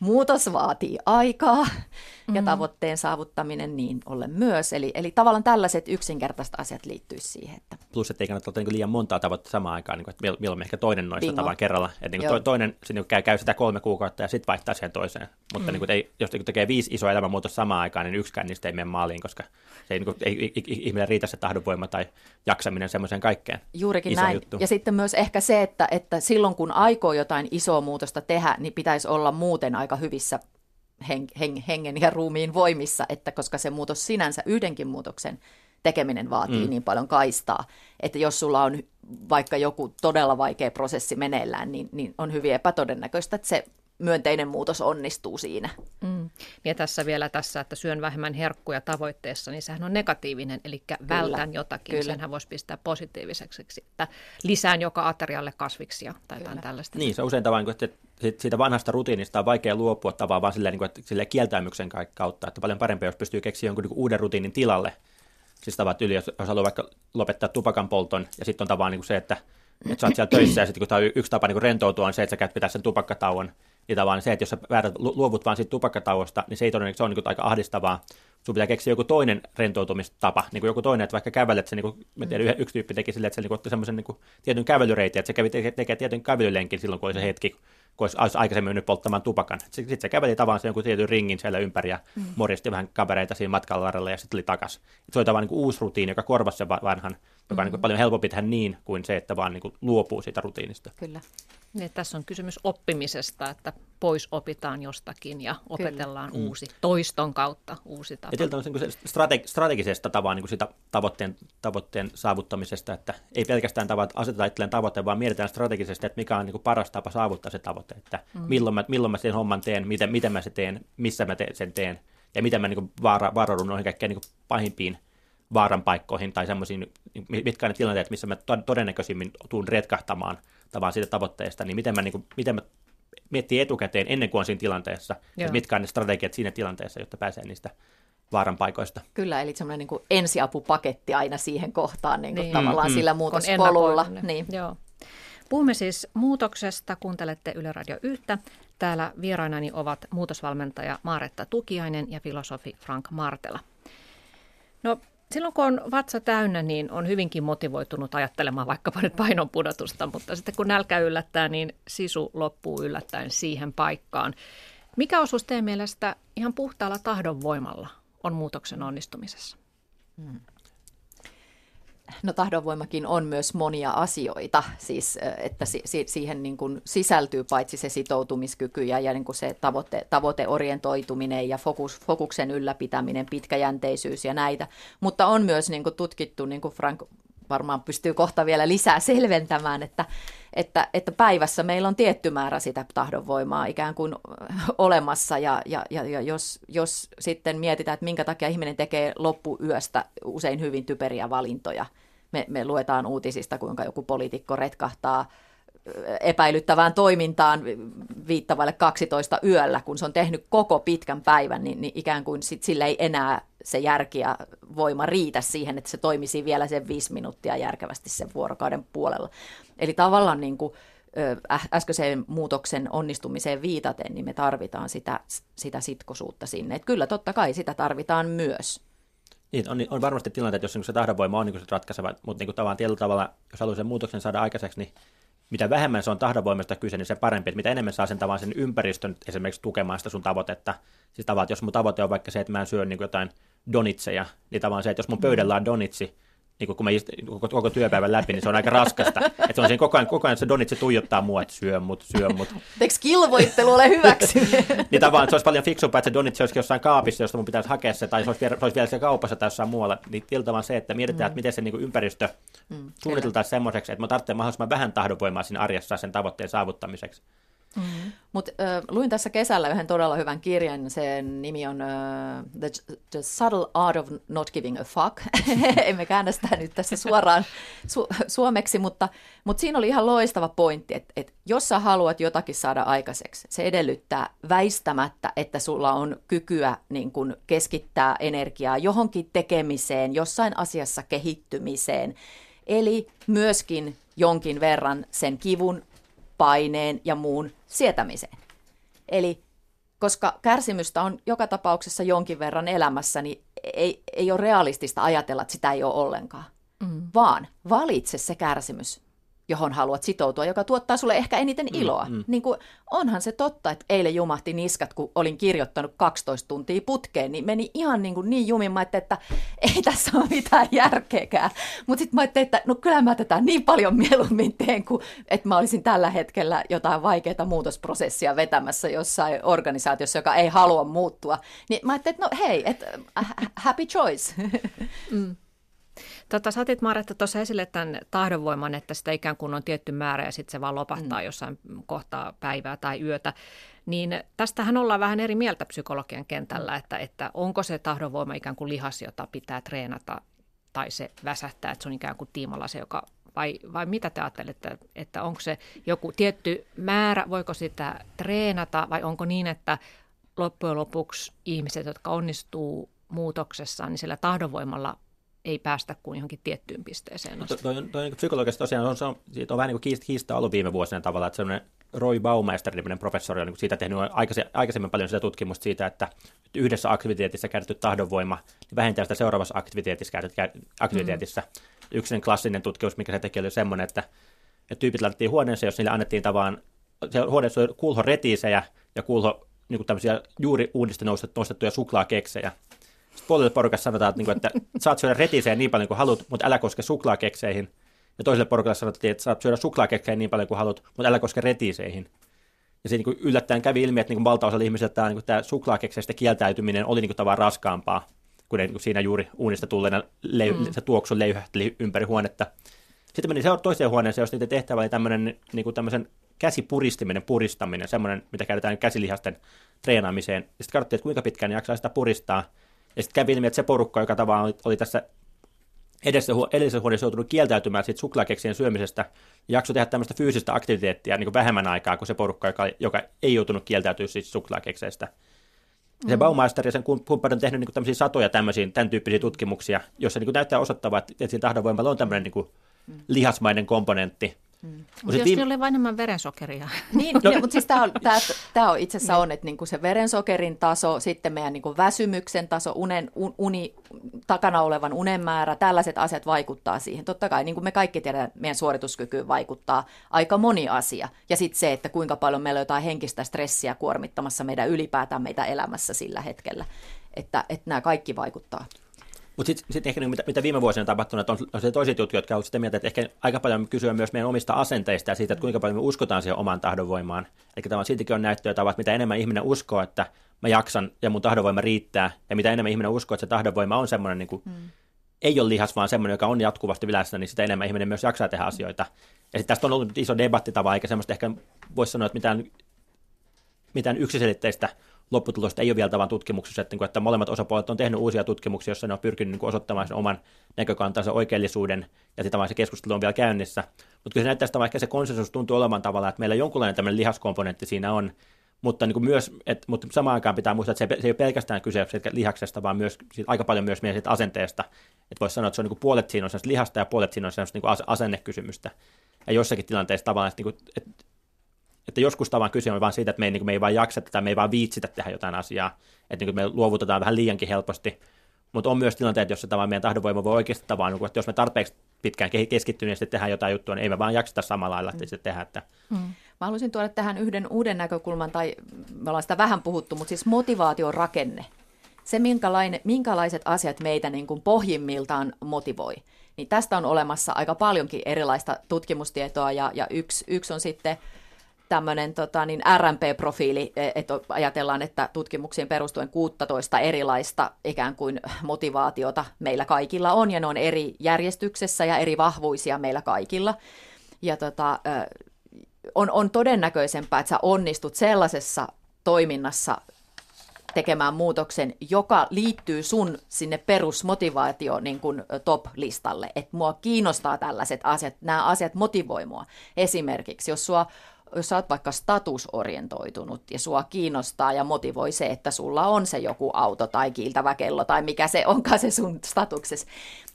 muutos vaatii aikaa mm-hmm. ja tavoitteen saavuttaminen niin ollen myös. Eli, eli tavallaan tällaiset yksinkertaiset asiat liittyisi siihen. Että... Plus, että ei kannata olla niin liian montaa tavoitetta samaan aikaan, niin kuin, että milloin ehkä toinen noista Bingo. tavallaan kerralla. Että niin kuin toinen niin käy, käy sitä kolme kuukautta ja sitten vaihtaa siihen toiseen. Mutta mm. niin kuin, ei, jos niin tekee viisi isoa elämänmuutosta samaan aikaan, niin yksikään niistä ei mene maaliin, koska se ei, niin kuin, ei, ei, ihminen riitä se tahdonvoima tai jaksaminen semmoiseen kaikkeen. Juurikin Iso näin. Juttu. Ja sitten myös ehkä se, että, että silloin kun aikoo jotain isoa muutosta tehdä, niin pitäisi olla muuten aika hyvissä hen, hen, hengen ja ruumiin voimissa, että koska se muutos sinänsä yhdenkin muutoksen tekeminen vaatii mm. niin paljon kaistaa, että jos sulla on vaikka joku todella vaikea prosessi meneillään, niin, niin on hyvin epätodennäköistä, että se myönteinen muutos onnistuu siinä. Mm. Ja tässä vielä tässä, että syön vähemmän herkkuja tavoitteessa, niin sehän on negatiivinen, eli vältän jotakin. Kyllä. Senhän voisi pistää positiiviseksi, että lisään joka aterialle kasviksia tai jotain tällaista. Niin, se on usein tavallaan, että siitä vanhasta rutiinista on vaikea luopua tavallaan vaan silleen, että silleen kieltäymyksen kautta, että paljon parempi, jos pystyy keksiä jonkun niin uuden rutiinin tilalle. Siis tavat yli, jos, jos haluaa vaikka lopettaa tupakan polton, ja sitten on tavallaan niin se, että, että sä oot siellä töissä, ja sitten kun tämä on yksi tapa niin rentoutua, on se, että sä käyt pitää sen tupakkatauon, niin tavallaan se, että jos sä väärät, luovut vaan siitä tupakkatauosta, niin se ei todennäköisesti, se on niin aika ahdistavaa. Sun pitää keksiä joku toinen rentoutumistapa, niin kuin joku toinen, että vaikka kävelet, se, niin kuin, mä tiedän, yksi tyyppi teki silleen, että se niin otti semmoisen niin tietyn kävelyreitin, että se kävi tekemään teke tietyn kävelylenkin silloin, kun oli se hetki, kun olisi aikaisemmin mennyt polttamaan tupakan. Sitten se käveli tavallaan se jonkun tietyn ringin siellä ympäri ja mm. moristi vähän kavereita siinä matkalla varrella ja sitten tuli takaisin. Se oli tavallaan niin uusi rutiini, joka korvasi sen vanhan, joka on niin paljon helpompi tehdä niin kuin se, että vaan niin kuin luopuu siitä rutiinista. Kyllä. Niin, tässä on kysymys oppimisesta, että pois opitaan jostakin ja opetellaan Kyllä. Mm. uusi toiston kautta uusi tapa. Ja niin strateg- strategisesta tavaa niin kuin sitä tavoitteen, tavoitteen saavuttamisesta, että ei pelkästään tavat, aseteta itselleen tavoite, vaan mietitään strategisesti, että mikä on niin kuin paras tapa saavuttaa se tavoite, että mm. milloin, mä, milloin mä sen homman teen, miten, miten mä sen teen, missä mä te, sen teen ja miten mä niin kuin vaara, varaudun noihin kaikkein niin pahimpiin vaaran paikkoihin tai semmoisiin, mitkä on ne tilanteet, missä mä todennäköisimmin tuun retkahtamaan tavallaan siitä tavoitteesta, niin miten mä, niin kuin, miten mä miettii etukäteen ennen kuin on siinä tilanteessa, että mitkä on ne strategiat siinä tilanteessa, jotta pääsee niistä vaaran paikoista. Kyllä, eli semmoinen niin ensiapupaketti aina siihen kohtaan niin kuin niin. tavallaan mm, sillä muutospolulla. Niin. Joo. Puhumme siis muutoksesta, kuuntelette Yle Radio 1. Täällä vierainani ovat muutosvalmentaja Maaretta Tukiainen ja filosofi Frank Martela. No Silloin kun on vatsa täynnä, niin on hyvinkin motivoitunut ajattelemaan vaikkapa nyt painon pudotusta, mutta sitten kun nälkä yllättää, niin sisu loppuu yllättäen siihen paikkaan. Mikä osuus teidän mielestä ihan puhtaalla tahdonvoimalla on muutoksen onnistumisessa? Hmm. No tahdonvoimakin on myös monia asioita, siis että si- si- siihen niin kuin sisältyy paitsi se sitoutumiskyky ja, ja niin kuin se tavoite, tavoiteorientoituminen ja fokus, fokuksen ylläpitäminen, pitkäjänteisyys ja näitä, mutta on myös niin kuin tutkittu, niin kuin Frank varmaan pystyy kohta vielä lisää selventämään, että, että, että päivässä meillä on tietty määrä sitä tahdonvoimaa ikään kuin olemassa. Ja, ja, ja, ja jos, jos sitten mietitään, että minkä takia ihminen tekee loppuyöstä usein hyvin typeriä valintoja, me, me luetaan uutisista, kuinka joku poliitikko retkahtaa epäilyttävään toimintaan viittavalle 12 yöllä, kun se on tehnyt koko pitkän päivän, niin, niin ikään kuin sit sillä ei enää se järki ja voima riitä siihen, että se toimisi vielä sen viisi minuuttia järkevästi sen vuorokauden puolella. Eli tavallaan niin kuin, äskeiseen muutoksen onnistumiseen viitaten, niin me tarvitaan sitä, sitä sitkosuutta sinne. Että kyllä totta kai sitä tarvitaan myös. Niin, on, on varmasti tilanteet, jos niin se tahdonvoima on niin se ratkaiseva, mutta niin kuin tavallaan tietyllä tavalla, jos haluaa sen muutoksen saada aikaiseksi, niin mitä vähemmän se on tahdonvoimasta kyse, niin se parempi, että mitä enemmän saa sen tavan sen ympäristön esimerkiksi tukemaan sitä sun tavoitetta. Siis tavallaan, jos mun tavoite on vaikka se, että mä en syö niin jotain donitseja, niin tavallaan se, että jos mun pöydällä on donitsi, niin kun mä istun koko, koko työpäivän läpi, niin se on aika raskasta. Että se on siinä koko ajan, koko ajan se Donitsi tuijottaa mua, että syö mut, syö mut. Eikö kilvoittelu ole hyväksi? niin tavallaan se olisi paljon fiksumpaa, että se Donitsi olisikin jossain kaapissa, josta mun pitäisi hakea se, tai se olisi vielä, se olisi vielä siellä kaupassa tai jossain muualla. Niin tiltavan se, että mietitään, mm. että miten se niin ympäristö mm, suunniteltaisiin semmoiseksi, että mä tarvitsen mahdollisimman vähän tahdonvoimaa siinä arjessa sen tavoitteen saavuttamiseksi. Mm-hmm. Mutta äh, luin tässä kesällä yhden todella hyvän kirjan, sen nimi on äh, The, The Subtle Art of Not Giving a Fuck. Emme käännä sitä nyt tässä suoraan su- suomeksi, mutta, mutta siinä oli ihan loistava pointti, että, että jos sä haluat jotakin saada aikaiseksi, se edellyttää väistämättä, että sulla on kykyä niin kun keskittää energiaa johonkin tekemiseen, jossain asiassa kehittymiseen, eli myöskin jonkin verran sen kivun paineen ja muun sietämiseen. Eli koska kärsimystä on joka tapauksessa jonkin verran elämässä, niin ei, ei ole realistista ajatella, että sitä ei ole ollenkaan. Mm. Vaan valitse se kärsimys johon haluat sitoutua, joka tuottaa sulle ehkä eniten mm, iloa. Mm, mm. Niin kuin, onhan se totta, että eilen jumahti niskat, kun olin kirjoittanut 12 tuntia putkeen, niin meni ihan niin, kuin niin jumin, mä että ei tässä ole mitään järkeäkään. Mutta sitten mä ajattelin, että no kyllä mä tätä niin paljon mieluummin teen, kuin että mä olisin tällä hetkellä jotain vaikeaa muutosprosessia vetämässä jossain organisaatiossa, joka ei halua muuttua. Niin mä ajattelin, että no hei, että happy choice. Mm. Tota, sä otit Maretta tuossa esille tämän tahdonvoiman, että sitä ikään kuin on tietty määrä ja sitten se vaan lopahtaa mm. jossain kohtaa päivää tai yötä. Niin tästähän ollaan vähän eri mieltä psykologian kentällä, mm. että, että onko se tahdonvoima ikään kuin lihas, jota pitää treenata tai se väsähtää, että se on ikään kuin tiimalla se, joka vai, vai mitä te ajattelette, että onko se joku tietty määrä, voiko sitä treenata vai onko niin, että loppujen lopuksi ihmiset, jotka onnistuu muutoksessa, niin sillä tahdonvoimalla ei päästä kuin johonkin tiettyyn pisteeseen asti. Toi, toi, toi niin psykologista tosiaan on, se on, siitä on vähän niin kuin kiista ollut viime vuosina tavalla, että semmoinen Roy Baumeister-niminen professori on niin siitä tehnyt aikaisemmin paljon sitä tutkimusta siitä, että yhdessä aktiviteetissa käytetty tahdonvoima niin vähentää sitä seuraavassa aktiviteetissa. Käytetty, aktiviteetissa. Mm. Yksi klassinen tutkimus, mikä se teki, oli semmoinen, että, että tyypit laitettiin huoneeseen, jos niille annettiin tavan, se huoneessa oli kulho retiisejä ja kulho niin kuin tämmöisiä juuri uudista nostettuja suklaakeksejä puolelle porukassa sanotaan, että, niin kuin, että saat syödä retiseen niin paljon kuin haluat, mutta älä koske suklaakekseihin. Ja toiselle porukalle sanottiin, että saat syödä suklaakekseihin niin paljon kuin haluat, mutta älä koske retiseihin. Ja se niin yllättäen kävi ilmi, että niin valtaosalla ihmisillä tämä, niin tämä suklaakekseistä kieltäytyminen oli niin tavallaan raskaampaa, kun niin kuin siinä juuri uunista tulleena leu, mm. se tuoksu leyhähteli ympäri huonetta. Sitten meni toiseen huoneeseen, jos niiden tehtävä oli tämmöinen, niin kuin tämmöisen käsipuristiminen, puristaminen, semmoinen, mitä käytetään käsilihasten treenaamiseen. Sitten katsottiin, että kuinka pitkään jaksaa sitä puristaa. Ja sitten kävi ilmi, että se porukka, joka tavallaan oli, oli tässä edessä, edellisessä huoneessa joutunut kieltäytymään siitä suklaakeksien syömisestä, jakso tehdä tämmöistä fyysistä aktiviteettia niin kuin vähemmän aikaa kuin se porukka, joka, joka ei joutunut kieltäytyä siitä suklaakekseistä. Mm. Se Baumeister ja sen kumppanit on tehnyt niin tämmöisiä satoja tämmöisiä, tämän tyyppisiä tutkimuksia, joissa niin näyttää osoittavaa, että, että siinä tahdonvoimalla on tämmöinen niin lihasmainen komponentti, Mm. Mutta jos viime... oli vain enemmän verensokeria. Niin, no. mutta siis tämä on, tää, tää on itse asiassa on, että niinku se verensokerin taso, sitten meidän niinku väsymyksen taso, unen, un, uni, takana olevan unen määrä, tällaiset asiat vaikuttaa siihen. Totta kai, niin kuin me kaikki tiedämme, meidän suorituskykyyn vaikuttaa aika moni asia. Ja sitten se, että kuinka paljon meillä on jotain henkistä stressiä kuormittamassa meidän ylipäätään meitä elämässä sillä hetkellä. Että, että nämä kaikki vaikuttaa. Mutta sitten sit ehkä niin, mitä, mitä viime vuosina on tapahtunut, on, on se toiset jutut, jotka ovat sitä mieltä, että ehkä aika paljon kysyä myös meidän omista asenteista ja siitä, että kuinka paljon me uskotaan siihen omaan tahdonvoimaan. Eli tavallaan siitäkin on näyttöä tavat, mitä enemmän ihminen uskoo, että mä jaksan ja mun tahdonvoima riittää, ja mitä enemmän ihminen uskoo, että se tahdonvoima on semmoinen, niin kuin, mm. ei ole lihas, vaan semmoinen, joka on jatkuvasti läsnä, niin sitä enemmän ihminen myös jaksaa tehdä asioita. Ja sitten tästä on ollut iso debattitava, eikä semmoista ehkä voisi sanoa, että mitään, mitään yksiselitteistä lopputulosta ei ole vielä tavan tutkimuksessa, että, niin että molemmat osapuolet on tehnyt uusia tutkimuksia, joissa ne on pyrkinyt niin osoittamaan sen oman näkökantansa oikeellisuuden, ja sitten se keskustelu on vielä käynnissä. Mutta kyllä se näyttää että vaikka se konsensus tuntuu olevan tavallaan, että meillä jonkunlainen tämmöinen lihaskomponentti siinä on, mutta, niin kuin myös, et, mutta samaan aikaan pitää muistaa, että se, se ei ole pelkästään kyse lihaksesta, vaan myös, siitä, aika paljon myös meidän asenteesta. Että voisi sanoa, että se on niin kuin puolet siinä on lihasta ja puolet siinä on niin asennekysymystä. Ja jossakin tilanteessa tavallaan, että, niin kuin, että että joskus tavan kyse on vain siitä, että me ei, niin kuin, me ei vaan jaksa tätä, me ei vaan viitsitä tehdä jotain asiaa, että niin kuin me luovutetaan vähän liiankin helposti, mutta on myös tilanteet, jossa tavallaan meidän tahdonvoima voi oikeasti tavallaan, niin että jos me tarpeeksi pitkään keskittyneesti tehdään jotain juttua, niin ei me vaan jakseta samalla lailla, mm. se tehdä. Että... Mm. Mä haluaisin tuoda tähän yhden uuden näkökulman, tai me ollaan sitä vähän puhuttu, mutta siis motivaation rakenne. Se, minkälaiset asiat meitä niin kuin pohjimmiltaan motivoi. Niin tästä on olemassa aika paljonkin erilaista tutkimustietoa, ja, ja yksi, yksi on sitten tämmöinen tota, niin RMP-profiili, että ajatellaan, että tutkimuksiin perustuen 16 erilaista ikään kuin motivaatiota meillä kaikilla on, ja ne on eri järjestyksessä ja eri vahvuisia meillä kaikilla. Ja tota, on, on todennäköisempää, että sä onnistut sellaisessa toiminnassa tekemään muutoksen, joka liittyy sun sinne perusmotivaatio niin kuin top-listalle. Että mua kiinnostaa tällaiset asiat, nämä asiat motivoi mua. Esimerkiksi, jos sua jos sä oot vaikka statusorientoitunut ja sua kiinnostaa ja motivoi se, että sulla on se joku auto tai kiiltävä kello tai mikä se onkaan se sun statuksessa,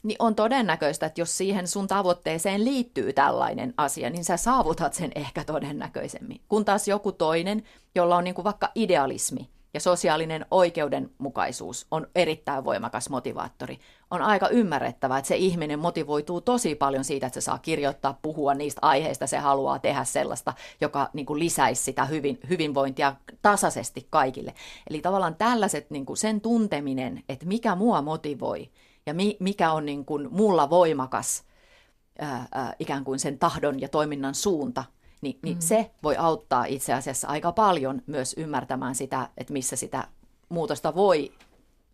niin on todennäköistä, että jos siihen sun tavoitteeseen liittyy tällainen asia, niin sä saavutat sen ehkä todennäköisemmin. Kun taas joku toinen, jolla on niin kuin vaikka idealismi, ja sosiaalinen oikeudenmukaisuus on erittäin voimakas motivaattori. On aika ymmärrettävää, että se ihminen motivoituu tosi paljon siitä, että se saa kirjoittaa, puhua niistä aiheista, se haluaa tehdä sellaista, joka niin kuin lisäisi sitä hyvin, hyvinvointia tasaisesti kaikille. Eli tavallaan tällaiset, niin kuin sen tunteminen, että mikä mua motivoi ja mi, mikä on niin kuin mulla voimakas ää, ää, ikään kuin sen tahdon ja toiminnan suunta – niin, niin mm. se voi auttaa itse asiassa aika paljon myös ymmärtämään sitä, että missä sitä muutosta voi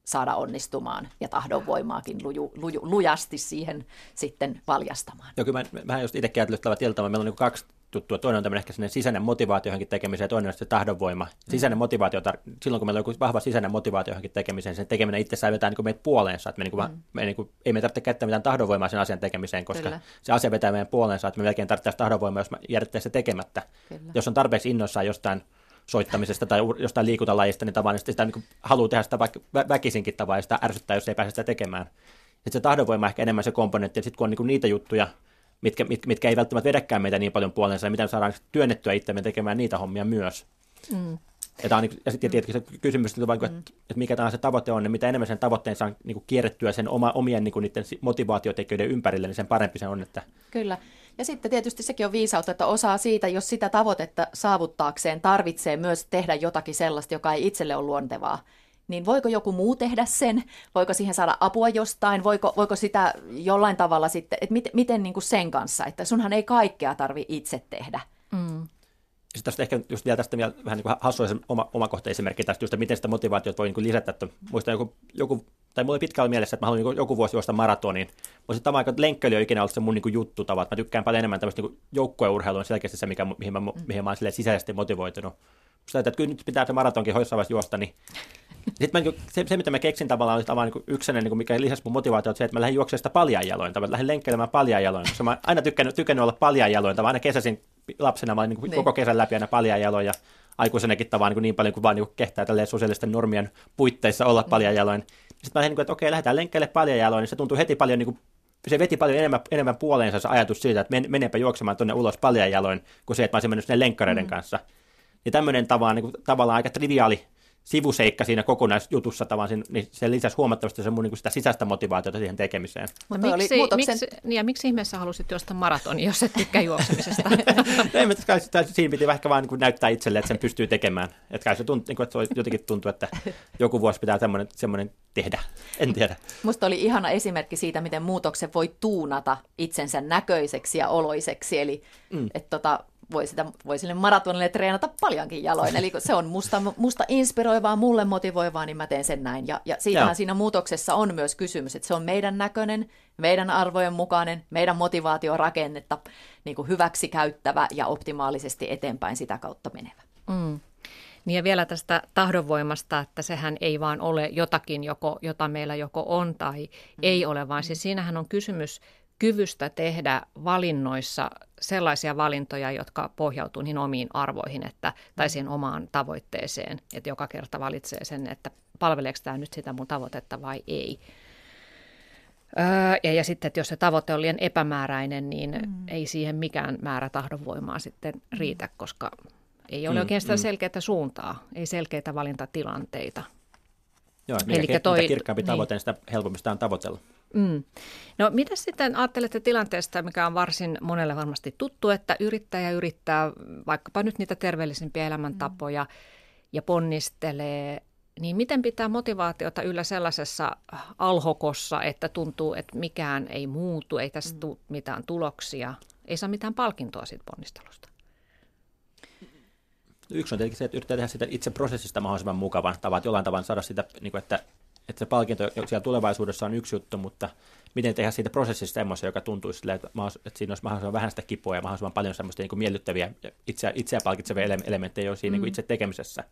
saada onnistumaan ja tahdonvoimaakin luju, luju, lujasti siihen sitten valjastamaan. Joo, kyllä mä, mä just itsekin tällä tieltä, meillä on niin kaksi tuttua. Toinen on tämmöinen ehkä sisäinen motivaatio johonkin tekemiseen ja toinen on se tahdonvoima. Sisäinen motivaatio, silloin kun meillä on joku vahva sisäinen motivaatio johonkin tekemiseen, sen tekeminen itsessään vetää niin meitä puoleensa. Että me, niin kuin, mm. me niin kuin, ei me tarvitse käyttää mitään tahdonvoimaa sen asian tekemiseen, koska Kyllä. se asia vetää meidän puoleensa, että me melkein tarvittaisiin tahdonvoimaa, jos me se tekemättä. Kyllä. Jos on tarpeeksi innoissaan jostain soittamisesta tai jostain liikuntalajista, niin tavallaan sitä niin haluaa tehdä sitä vaikka väkisinkin tavallaan, sitä ärsyttää, jos ei pääse sitä tekemään. Sitten se tahdonvoima on ehkä enemmän se komponentti, ja sitten kun on niin niitä juttuja, mitkä, mit, mitkä ei välttämättä vedäkään meitä niin paljon puolensa, ja miten saadaan työnnettyä itsemme tekemään niitä hommia myös. Mm. Ja, on, ja sitten tietenkin se kysymys, että, vaikka, mm. että mikä tämä se tavoite on, niin mitä enemmän sen tavoitteen saa niin kuin kierrettyä sen oma, omien niin kuin niiden motivaatiotekijöiden ympärille, niin sen parempi se on. Että... Kyllä. Ja sitten tietysti sekin on viisautta, että osaa siitä, jos sitä tavoitetta saavuttaakseen tarvitsee myös tehdä jotakin sellaista, joka ei itselle ole luontevaa, niin voiko joku muu tehdä sen? Voiko siihen saada apua jostain? Voiko, voiko sitä jollain tavalla sitten, että miten, miten niin kuin sen kanssa, että sunhan ei kaikkea tarvi itse tehdä. Mm. Sitten tästä ehkä just vielä tästä vielä vähän niin kuin oma, omakohtainen esimerkki tästä, just, että miten sitä motivaatiota voi niin kuin lisätä. Että muistan joku, joku, tai mulla oli pitkällä mielessä, että mä haluan niin joku vuosi juosta maratoniin. Mutta sitten aika lenkköily on ikinä ollut se mun niin kuin juttu tavat. Mä tykkään paljon enemmän tämmöistä niin joukkueurheilua, selkeästi se, mikä, mihin mä, mihin mä olen sisäisesti motivoitunut. Sitten että kyllä nyt pitää se maratonkin jossain juosta, niin sitten mä, se, se, mitä mä keksin tavallaan, oli niin yksi niin kuin mikä lisäsi mun motivaatio, se, että mä lähdin juoksemaan sitä paljain jaloin, tai lähdin lenkkeilemään paljain jaloin, koska mä aina tykännyt, tykännyt olla paljain jaloin, tai aina kesäsin lapsena, mä olin niin kuin niin. koko kesän läpi aina paljain jaloin, ja aikuisenakin tavallaan niin, niin paljon kuin vaan niin kuin kehtää sosiaalisten normien puitteissa olla mm. paljain jaloin. Sitten mä lähdin, niin että okei, lähdetään lenkkeelle paljain jaloin, niin se tuntui heti paljon niin kuin se veti paljon enemmän, enemmän puoleensa se ajatus siitä, että men, menepä juoksemaan tuonne ulos paljain jaloin, kuin se, että mä olisin mennyt sinne lenkkareiden mm. kanssa. Ja tämmöinen tava, niin kuin, tavallaan aika triviaali sivuseikka siinä kokonaisjutussa tavallaan, niin se lisäsi huomattavasti se mun, niin sitä sisäistä motivaatiota siihen tekemiseen. Mutta miksi, muutoksen... miksi, niin ja miksi ihmeessä halusit juosta maratonia, jos et tykkää juoksemisesta? Ei, mutta kai, siinä piti ehkä vaan niin näyttää itselle, että sen pystyy tekemään. Että kai se, tunt, niin kuin, että se jotenkin tuntuu, että joku vuosi pitää semmoinen, semmoinen tehdä. En tiedä. Musta oli ihana esimerkki siitä, miten muutoksen voi tuunata itsensä näköiseksi ja oloiseksi. Eli mm. että tota, voi, sitä, voi sille maratonille treenata paljonkin jaloin. Eli se on musta, musta inspiroivaa, mulle motivoivaa, niin mä teen sen näin. Ja, ja siitähän Joo. siinä muutoksessa on myös kysymys, että se on meidän näköinen, meidän arvojen mukainen, meidän motivaatiorakennetta niin kuin hyväksi käyttävä ja optimaalisesti eteenpäin sitä kautta menevä. Mm. Niin ja vielä tästä tahdonvoimasta, että sehän ei vaan ole jotakin, joko, jota meillä joko on tai mm. ei ole, vaan siis siinähän on kysymys kyvystä tehdä valinnoissa sellaisia valintoja, jotka pohjautuu niin omiin arvoihin että, tai mm. siihen omaan tavoitteeseen, että joka kerta valitsee sen, että palveleeko tämä nyt sitä mun tavoitetta vai ei. Öö, ja, ja sitten, että jos se tavoite on liian epämääräinen, niin mm. ei siihen mikään määrä tahdonvoimaa sitten mm. riitä, koska ei ole mm, oikein sitä mm. selkeää suuntaa, ei selkeitä valintatilanteita. Joo, mikä, toi, mitä kirkkaampi niin. tavoite, niin sitä helpompi sitä on tavoitella. Mm. No mitä sitten ajattelette tilanteesta, mikä on varsin monelle varmasti tuttu, että yrittäjä yrittää vaikkapa nyt niitä terveellisimpiä elämäntapoja mm. ja ponnistelee, niin miten pitää motivaatiota yllä sellaisessa alhokossa, että tuntuu, että mikään ei muutu, ei tässä mm. tule mitään tuloksia, ei saa mitään palkintoa siitä ponnistelusta? Yksi on tietenkin se, että yrittää tehdä sitä itse prosessista mahdollisimman mukavan tavan, jollain tavalla saada sitä, niin kuin, että että se palkinto siellä tulevaisuudessa on yksi juttu, mutta miten tehdä siitä prosessista semmoisen, joka tuntuisi silleen, että, että siinä olisi mahdollisimman vähän sitä kipua ja mahdollisimman paljon semmoista niin kuin miellyttäviä itseä, itseä palkitsevia elementtejä jo siinä mm. niin kuin itse tekemisessä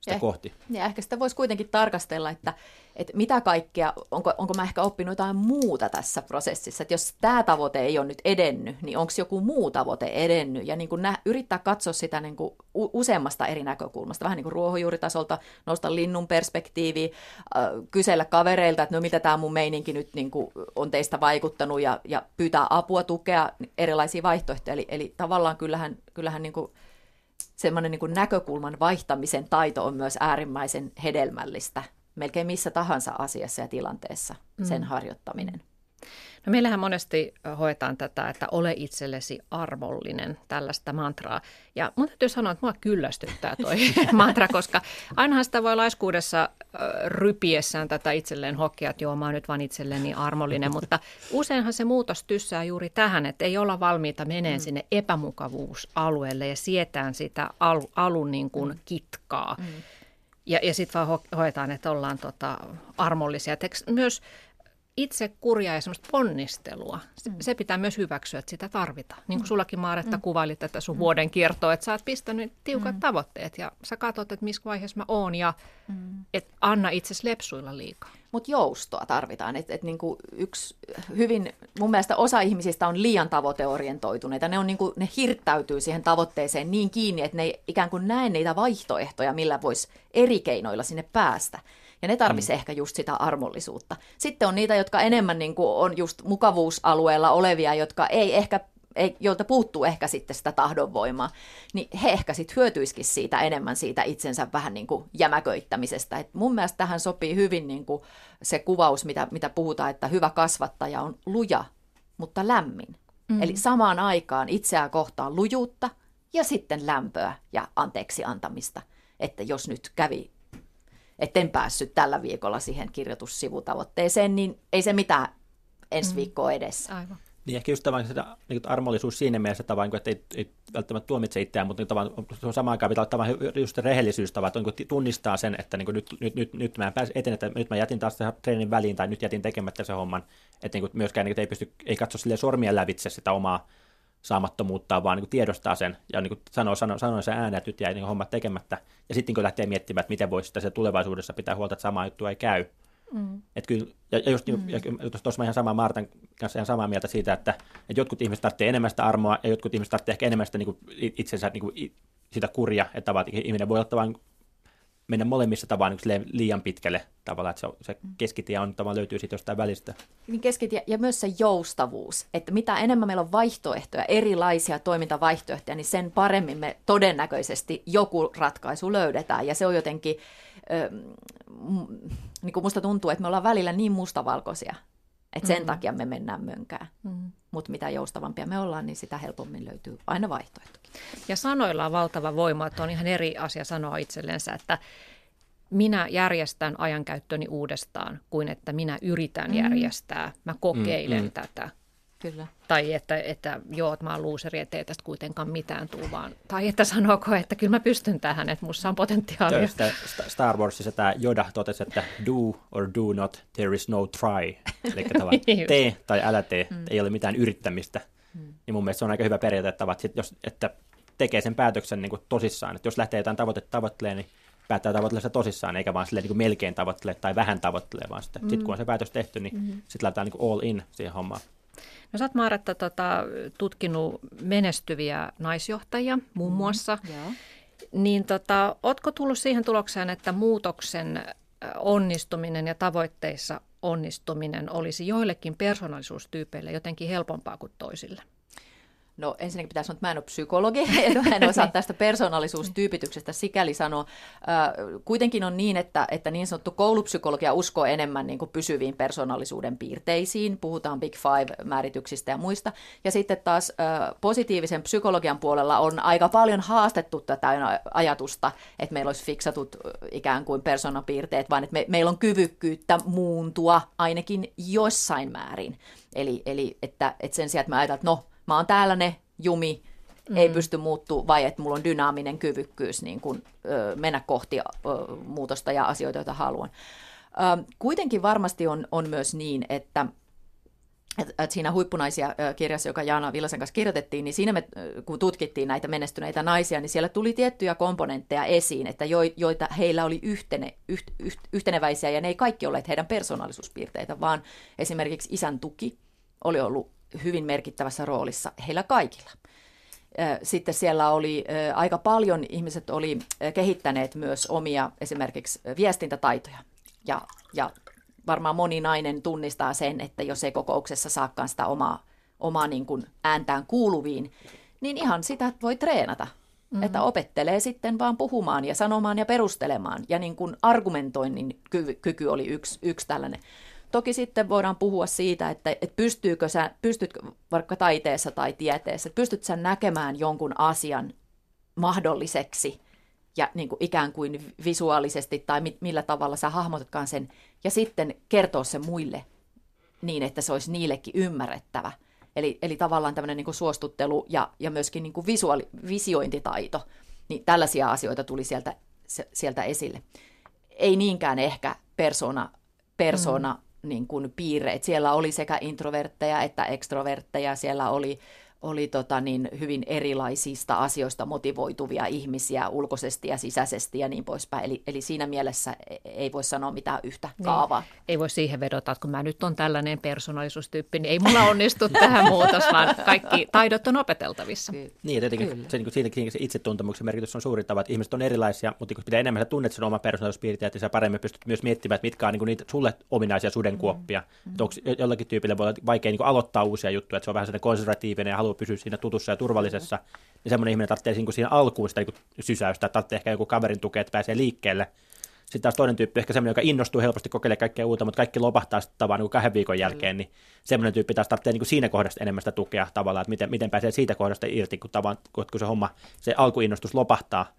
sitä ja, kohti. Ja ehkä sitä voisi kuitenkin tarkastella, että, että mitä kaikkea, onko, onko mä ehkä oppinut jotain muuta tässä prosessissa. Että jos tämä tavoite ei ole nyt edennyt, niin onko joku muu tavoite edennyt? Ja niin kuin nä, yrittää katsoa sitä niin kuin useammasta eri näkökulmasta, vähän niin kuin ruohonjuuritasolta, nostaa linnun perspektiivi, äh, kysellä kavereilta, että no mitä tämä mun meininki nyt niin kuin on teistä vaikuttanut ja, ja pyytää apua, tukea, erilaisia vaihtoehtoja. Eli, eli tavallaan kyllähän, kyllähän niin kuin semmoinen niin näkökulman vaihtamisen taito on myös äärimmäisen hedelmällistä melkein missä tahansa asiassa ja tilanteessa sen mm. harjoittaminen. No meillähän monesti hoetaan tätä, että ole itsellesi arvollinen, tällaista mantraa. Ja mun täytyy sanoa, että mua kyllästyttää toi mantra, koska ainahan sitä voi laiskuudessa rypiessään tätä itselleen hokkia, että joo, mä oon nyt vaan itselleni armollinen, mutta useinhan se muutos tyssää juuri tähän, että ei olla valmiita meneen mm. sinne epämukavuusalueelle ja sietään sitä al- alun niin kuin mm. kitkaa. Mm. Ja, ja sitten vaan ho- hoetaan, että ollaan tota, armollisia. Teks, myös itse kurjaa ja semmoista ponnistelua, se, mm. se pitää myös hyväksyä, että sitä tarvitaan. Niin kuin mm. sullakin Maaretta mm. kuvailit tätä sun mm. vuoden kiertoa, että sä oot pistänyt tiukat mm. tavoitteet ja sä katsot, että missä vaiheessa mä oon ja mm. et anna itse lepsuilla liikaa. Mutta joustoa tarvitaan. Et, et niinku yksi hyvin, mun mielestä osa ihmisistä on liian tavoiteorientoituneita. Ne, on niinku, ne hirttäytyy siihen tavoitteeseen niin kiinni, että ne ei ikään kuin näe niitä vaihtoehtoja, millä voisi eri keinoilla sinne päästä. Ja ne tarvitsee mm. ehkä just sitä armollisuutta. Sitten on niitä, jotka enemmän niin kuin on just mukavuusalueella olevia, jotka ei ehkä ei, joilta puuttuu ehkä sitten sitä tahdonvoimaa, niin he ehkä sitten hyötyisikin siitä enemmän siitä itsensä vähän niin kuin jämäköittämisestä. Et mun mielestä tähän sopii hyvin niin kuin se kuvaus, mitä, mitä puhutaan, että hyvä kasvattaja on luja, mutta lämmin. Mm. Eli samaan aikaan itseään kohtaan lujuutta ja sitten lämpöä ja anteeksi antamista. Että jos nyt kävi etten päässyt tällä viikolla siihen kirjoitussivutavoitteeseen, niin ei se mitään ensi mm. viikkoa edessä. Aivan. Niin ehkä just tavallaan sitä niin armollisuus siinä mielessä, tavallaan, että ei, ei välttämättä tuomitse itseään, mutta niin tavallaan, samaan aikaan pitää olla just rehellisyys, tavallaan, että niin tunnistaa sen, että niin nyt, nyt, nyt, nyt mä en pääse eteen, että nyt mä jätin taas treenin väliin tai nyt jätin tekemättä sen homman, että niin myöskään niin, että ei pysty, ei katso sormien lävitse sitä omaa saamattomuutta, vaan niin kuin tiedostaa sen ja niin kuin sanoo, sanoo, sanoo sen ääneen, että nyt jäi niin hommat tekemättä. Ja sitten kun lähtee miettimään, että miten voisi se tulevaisuudessa pitää huolta, että sama juttu ei käy. Mm. Et kyllä, ja, ja just niin, mm. ja tuossa ihan samaa Martan kanssa ihan samaa mieltä siitä, että, että jotkut ihmiset tarvitsee enemmän sitä armoa ja jotkut ihmiset tarvitsee ehkä enemmän sitä niin kuin itsensä niin kuin, sitä kurja, että ihminen voi ottaa vain mennä molemmissa tavallaan niin liian pitkälle tavallaan, että se, se mm. keskitie on tavallaan löytyy siitä jostain välistä. Niin keskitie ja myös se joustavuus, että mitä enemmän meillä on vaihtoehtoja, erilaisia toimintavaihtoehtoja, niin sen paremmin me todennäköisesti joku ratkaisu löydetään ja se on jotenkin, ö, niin kuin musta tuntuu, että me ollaan välillä niin mustavalkoisia, että sen mm. takia me mennään mönkään. Mm. Mutta mitä joustavampia me ollaan, niin sitä helpommin löytyy aina vaihtoehtokin. Ja sanoilla on valtava voima, että on ihan eri asia sanoa itsellensä, että minä järjestän ajankäyttöni uudestaan kuin että minä yritän mm. järjestää, mä kokeilen mm, mm. tätä. Kyllä. Tai että, että joo, että mä oon luuseri, ettei tästä kuitenkaan mitään tule vaan. Tai että sanooko, että kyllä mä pystyn tähän, että musta on potentiaalia. Sitä Star Warsissa tämä Yoda totesi, että do or do not, there is no try. Eli tavallaan tee tai älä tee, mm. ei ole mitään yrittämistä. Mm. Niin mun mielestä se on aika hyvä periaate, että, jos, että tekee sen päätöksen niin kuin tosissaan. Että jos lähtee jotain tavoitetta tavoittelemaan, niin päättää tavoitella sitä tosissaan, eikä vaan silleen, niin kuin melkein tavoittele tai vähän tavoittele, vaan sitten mm. sit kun on se päätös tehty, niin mm-hmm. sitten laitetaan niin kuin all in siihen hommaan. No sä oot Maaretta tota, tutkinut menestyviä naisjohtajia muun mm, muassa. Mm, Niin tota, ootko tullut siihen tulokseen, että muutoksen onnistuminen ja tavoitteissa onnistuminen olisi joillekin persoonallisuustyypeille jotenkin helpompaa kuin toisille? No ensinnäkin pitäisi sanoa, että mä en ole psykologi, ja en osaa tästä persoonallisuustyypityksestä sikäli sanoa. Kuitenkin on niin, että, että niin sanottu koulupsykologia uskoo enemmän niin kuin pysyviin persoonallisuuden piirteisiin. Puhutaan Big Five-määrityksistä ja muista. Ja sitten taas positiivisen psykologian puolella on aika paljon haastettu tätä ajatusta, että meillä olisi fiksatut ikään kuin persoonapiirteet, vaan että me, meillä on kyvykkyyttä muuntua ainakin jossain määrin. Eli, eli että, että sen sijaan, että me ajatellaan, että no, mä oon täällä ne jumi, mm. ei pysty muuttuu, vai että mulla on dynaaminen kyvykkyys niin kun, ö, mennä kohti ö, muutosta ja asioita, joita haluan. Kuitenkin varmasti on, on myös niin, että että siinä huippunaisia kirjassa, joka Jaana Villasen kanssa kirjoitettiin, niin siinä me, kun tutkittiin näitä menestyneitä naisia, niin siellä tuli tiettyjä komponentteja esiin, että joita heillä oli yhtene, yht, yht, yhteneväisiä, ja ne ei kaikki olleet heidän persoonallisuuspiirteitä, vaan esimerkiksi isän tuki oli ollut hyvin merkittävässä roolissa heillä kaikilla. Sitten siellä oli aika paljon, ihmiset oli kehittäneet myös omia esimerkiksi viestintätaitoja ja, ja varmaan moni nainen tunnistaa sen, että jos ei kokouksessa saakaan sitä omaa, omaa niin kuin ääntään kuuluviin, niin ihan sitä voi treenata. Mm-hmm. Että opettelee sitten vaan puhumaan ja sanomaan ja perustelemaan. Ja niin kuin argumentoinnin kyky, kyky oli yksi, yksi tällainen. Toki sitten voidaan puhua siitä, että, että pystyykö sä, pystytkö vaikka taiteessa tai tieteessä, että pystyt sä näkemään jonkun asian mahdolliseksi ja niin kuin ikään kuin visuaalisesti tai mi- millä tavalla sä hahmotatkaan sen, ja sitten kertoa se muille niin, että se olisi niillekin ymmärrettävä. Eli, eli tavallaan tämmöinen niin kuin suostuttelu ja, ja myöskin niin kuin visuaali, visiointitaito, niin tällaisia asioita tuli sieltä, se, sieltä esille. Ei niinkään ehkä persona, persona mm. Niin kuin piirreet. Siellä oli sekä introvertteja että ekstrovertteja, siellä oli oli tota niin, hyvin erilaisista asioista motivoituvia ihmisiä ulkoisesti ja sisäisesti ja niin poispäin. Eli, eli siinä mielessä e, ei voi sanoa mitään yhtä niin. kaavaa. Ei voi siihen vedota, että kun mä nyt on tällainen persoonallisuustyyppi, niin ei mulla onnistu tähän muutos, vaan kaikki taidot on opeteltavissa. Ky- niin, tietenkin Kyllä. se, niin siinäkin se itsetuntemuksen merkitys on suuri tava, että ihmiset on erilaisia, mutta kun pitää enemmän sä tunnet sen oman persoonallisuuspiirteen, että sä paremmin pystyt myös miettimään, että mitkä on niin niitä sulle ominaisia sudenkuoppia. Mm. Että onko jollakin tyypille voi olla vaikea niin aloittaa uusia juttuja, että se on vähän sellainen konservatiivinen ja haluaa pysyä siinä tutussa ja turvallisessa, mm-hmm. niin semmoinen ihminen tarvitsee niin siinä alkuun sitä niin sysäystä, että tarvitsee ehkä joku kaverin tukea, että pääsee liikkeelle. Sitten taas toinen tyyppi, ehkä semmoinen, joka innostuu helposti kokeilemaan kaikkea uutta, mutta kaikki lopahtaa sitten tavallaan niin kahden viikon jälkeen, niin semmoinen tyyppi taas tarvitsee niin siinä kohdassa enemmän sitä tukea tavallaan, että miten, miten pääsee siitä kohdasta irti, kun, tavallaan, kun se homma, se alkuinnostus lopahtaa,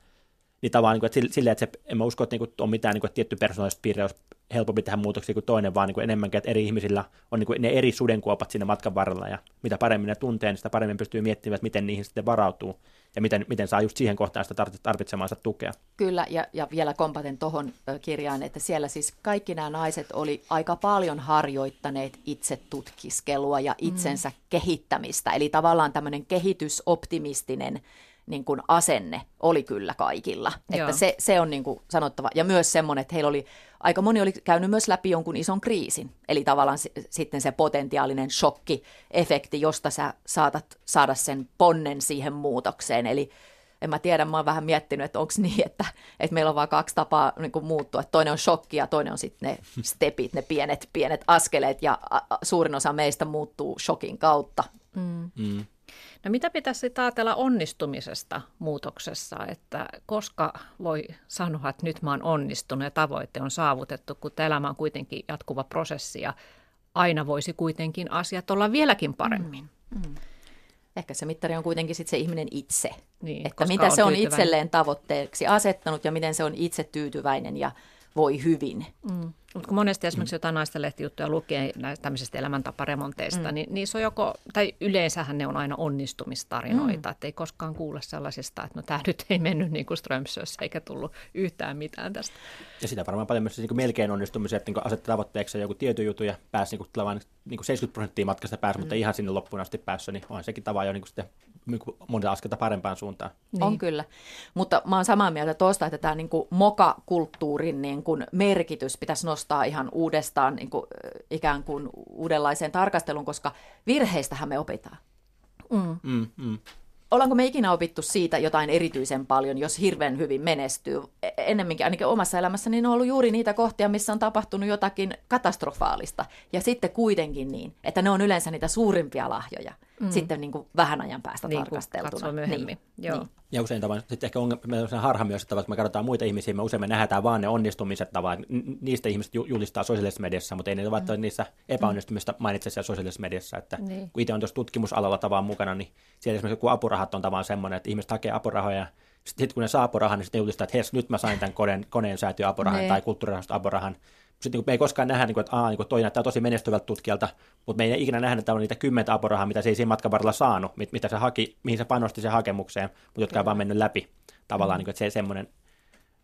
niin tavallaan, niin kuin, että silleen, että se, en mä usko, että, niin kuin, on mitään niin kuin, että tietty persoonalliset piirre olisi helpompi tehdä muutoksia kuin toinen, vaan niin kuin enemmänkin, että eri ihmisillä on niin kuin ne eri sudenkuopat siinä matkan varrella, ja mitä paremmin ne tuntee, niin sitä paremmin pystyy miettimään, että miten niihin sitten varautuu, ja miten, miten saa just siihen kohtaan sitä tarvitsemaansa tukea. Kyllä, ja, ja vielä kompaten tuohon kirjaan, että siellä siis kaikki nämä naiset oli aika paljon harjoittaneet itse tutkiskelua ja itsensä mm. kehittämistä, eli tavallaan tämmöinen kehitysoptimistinen niin kuin asenne oli kyllä kaikilla. Että se, se on niin kuin sanottava. Ja myös semmoinen, että heillä oli, aika moni oli käynyt myös läpi jonkun ison kriisin. Eli tavallaan s- sitten se potentiaalinen shokki-efekti, josta sä saatat saada sen ponnen siihen muutokseen. Eli en mä tiedä, mä oon vähän miettinyt, että onko niin, että, että meillä on vaan kaksi tapaa niin kuin muuttua. Että toinen on shokki ja toinen on sitten ne stepit, ne pienet, pienet askeleet. Ja a, a, suurin osa meistä muuttuu shokin kautta. Mm. Mm. No mitä pitäisi sitten ajatella onnistumisesta muutoksessa, että koska voi sanoa, että nyt mä oon onnistunut ja tavoite on saavutettu, kun elämä on kuitenkin jatkuva prosessi ja aina voisi kuitenkin asiat olla vieläkin paremmin. Mm. Mm. Ehkä se mittari on kuitenkin sit se ihminen itse, niin, että mitä on se on tyytyväinen. itselleen tavoitteeksi asettanut ja miten se on itse tyytyväinen ja voi hyvin. Mm. Mutta kun monesti esimerkiksi jotain naisten lehtijuttuja lukee näistä tämmöisistä elämäntaparemonteista, mm. niin niissä on joko, tai yleensähän ne on aina onnistumistarinoita, mm. että ei koskaan kuule sellaisista, että no tämä nyt ei mennyt niin kuin Strömsössä eikä tullut yhtään mitään tästä. Ja sitä varmaan paljon myös niin melkein onnistumisia, että niin asettaa tavoitteeksi joku tietty juttu ja pääsi niin kuin, niin kuin 70 prosenttia matkasta päässä, mm. mutta ihan sinne loppuun asti päässä, niin on sekin tava jo niin kuin sitten monta askelta parempaan suuntaan. Niin. On kyllä, mutta mä oon samaa mieltä tuosta, että tämä niin moka-kulttuurin niin kuin merkitys pitäisi nostaa ihan uudestaan niin kuin, ikään kuin uudenlaiseen tarkasteluun, koska virheistähän me opitaan. Mm. Mm, mm ollaanko me ikinä opittu siitä jotain erityisen paljon, jos hirveän hyvin menestyy? E, ennemminkin ainakin omassa elämässäni niin on ollut juuri niitä kohtia, missä on tapahtunut jotakin katastrofaalista. Ja sitten kuitenkin niin, että ne on yleensä niitä suurimpia lahjoja. Mm. Sitten niin kuin vähän ajan päästä niin tarkasteltuna. myöhemmin. Niin. Joo. Niin. Ja usein tavallaan, sitten ehkä on, on harha myös, että kun me katsotaan muita ihmisiä, me usein me nähdään vaan ne onnistumiset tavallaan. Niistä ihmiset julistaa sosiaalisessa mediassa, mutta ei ne mm. niissä epäonnistumista mainitse siellä sosiaalisessa mediassa. Että niin. kun itse on tuossa tutkimusalalla tavallaan mukana, niin siellä esimerkiksi joku apurahat on tavallaan semmoinen, että ihmiset hakee apurahoja sitten kun ne saa apurahan, niin sitten julistaa, että hes, nyt mä sain tämän koneen, koneen säätiön apurahan niin. tai kulttuurirahaston apurahan sitten niin me ei koskaan nähdä, niin kuin, että, aa, niin kuin, toi näyttää tosi menestyvältä tutkijalta, mutta me ei ikinä nähdä, että on niitä kymmentä apurahaa, mitä se ei siinä matkan varrella saanut, mit, mitä se haki, mihin se panosti se hakemukseen, mutta jotka on vaan mennyt läpi. Tavallaan, mm. niin kuin, että se semmoinen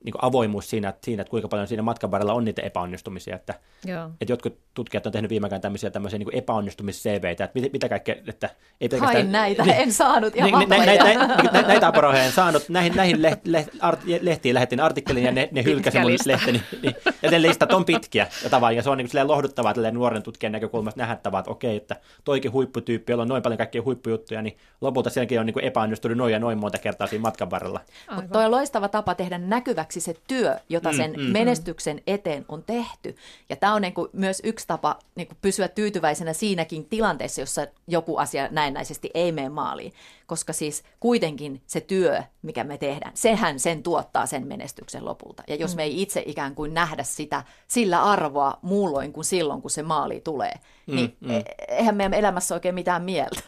niin avoimuus siinä että, siinä, että kuinka paljon siinä matkan varrella on niitä epäonnistumisia. Että, Joo. että jotkut tutkijat on tehnyt viime aikoina tämmöisiä, tämmöisiä niin epäonnistumis-CVitä, että mitä, mitä kaikkea, että ei pelkästään... Hain näitä, niin, en saanut ihan niin, näitä, näitä, näitä, näitä apurahoja en saanut, näihin, näihin leht, leht, art, lehtiin lähetin artikkelin ja ne, ne hylkäsi mun lehteni. Niin, ja ne listat on pitkiä ja tavallaan, ja se on niin kuin lohduttavaa nuoren tutkijan näkökulmasta nähdä että okei, että toikin huipputyyppi, jolla on noin paljon kaikkia huippujuttuja, niin lopulta senkin on niin epäonnistunut noin ja noin monta kertaa siinä matkan varrella. Mutta toi on loistava tapa tehdä näkyväksi se työ, jota mm, sen mm, mm, menestyksen eteen on tehty. Ja tämä on niin kuin myös yksi tapa niin kuin pysyä tyytyväisenä siinäkin tilanteessa, jossa joku asia näennäisesti ei mene maaliin. Koska siis kuitenkin se työ, mikä me tehdään, sehän sen tuottaa sen menestyksen lopulta. Ja jos mm. me ei itse ikään kuin nähdä sitä sillä arvoa muulloin kuin silloin, kun se maali tulee, mm, niin mm. E- eihän meidän elämässä oikein mitään mieltä.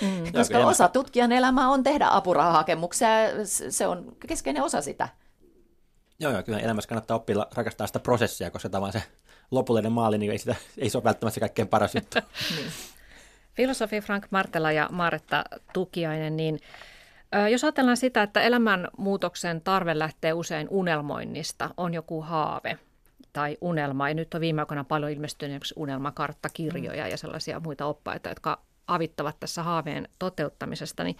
Mm. Koska osa tutkijan elämää on tehdä apurahahakemuksia, se on keskeinen osa sitä. Joo, joo, kyllä elämässä kannattaa oppia rakastaa sitä prosessia, koska tämä se lopullinen maali, niin ei, sitä, ei se ole välttämättä se kaikkein paras juttu. niin. Filosofi Frank Martela ja Maretta Tukiainen, niin jos ajatellaan sitä, että elämänmuutoksen tarve lähtee usein unelmoinnista, on joku haave tai unelma, ja nyt on viime aikoina paljon ilmestynyt unelmakarttakirjoja ja sellaisia muita oppaita, jotka avittavat tässä haaveen toteuttamisesta, niin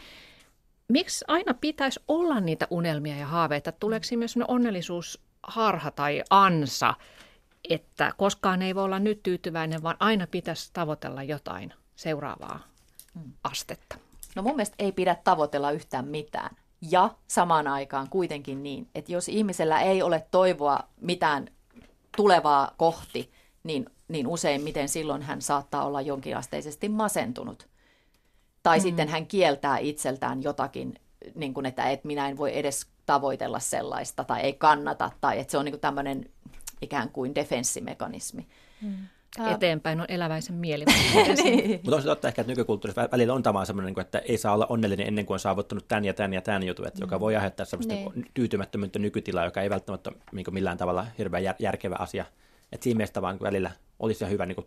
miksi aina pitäisi olla niitä unelmia ja haaveita? Tuleeko siinä myös onnellisuusharha tai ansa, että koskaan ei voi olla nyt tyytyväinen, vaan aina pitäisi tavoitella jotain seuraavaa hmm. astetta? No mun mielestä ei pidä tavoitella yhtään mitään. Ja samaan aikaan kuitenkin niin, että jos ihmisellä ei ole toivoa mitään tulevaa kohti, niin, niin useimmiten silloin hän saattaa olla jonkinasteisesti masentunut. Tai mm. sitten hän kieltää itseltään jotakin, niin kuin, että et minä en voi edes tavoitella sellaista tai ei kannata, tai että se on niin kuin tämmöinen ikään kuin defenssimekanismi. Mm. Eteenpäin on eläväisen mieli. niin. Mutta on se totta ehkä, että nykykulttuurissa välillä on tavallaan semmoinen, että ei saa olla onnellinen ennen kuin on saavuttanut tämän ja tämän ja tämän jutun, että mm. joka voi aiheuttaa semmoista niin. tyytymättömyyttä nykytilaa, joka ei välttämättä ole niin millään tavalla hirveän jär, järkevä asia. Että siinä mielessä vaan välillä olisi hyvä niin kuin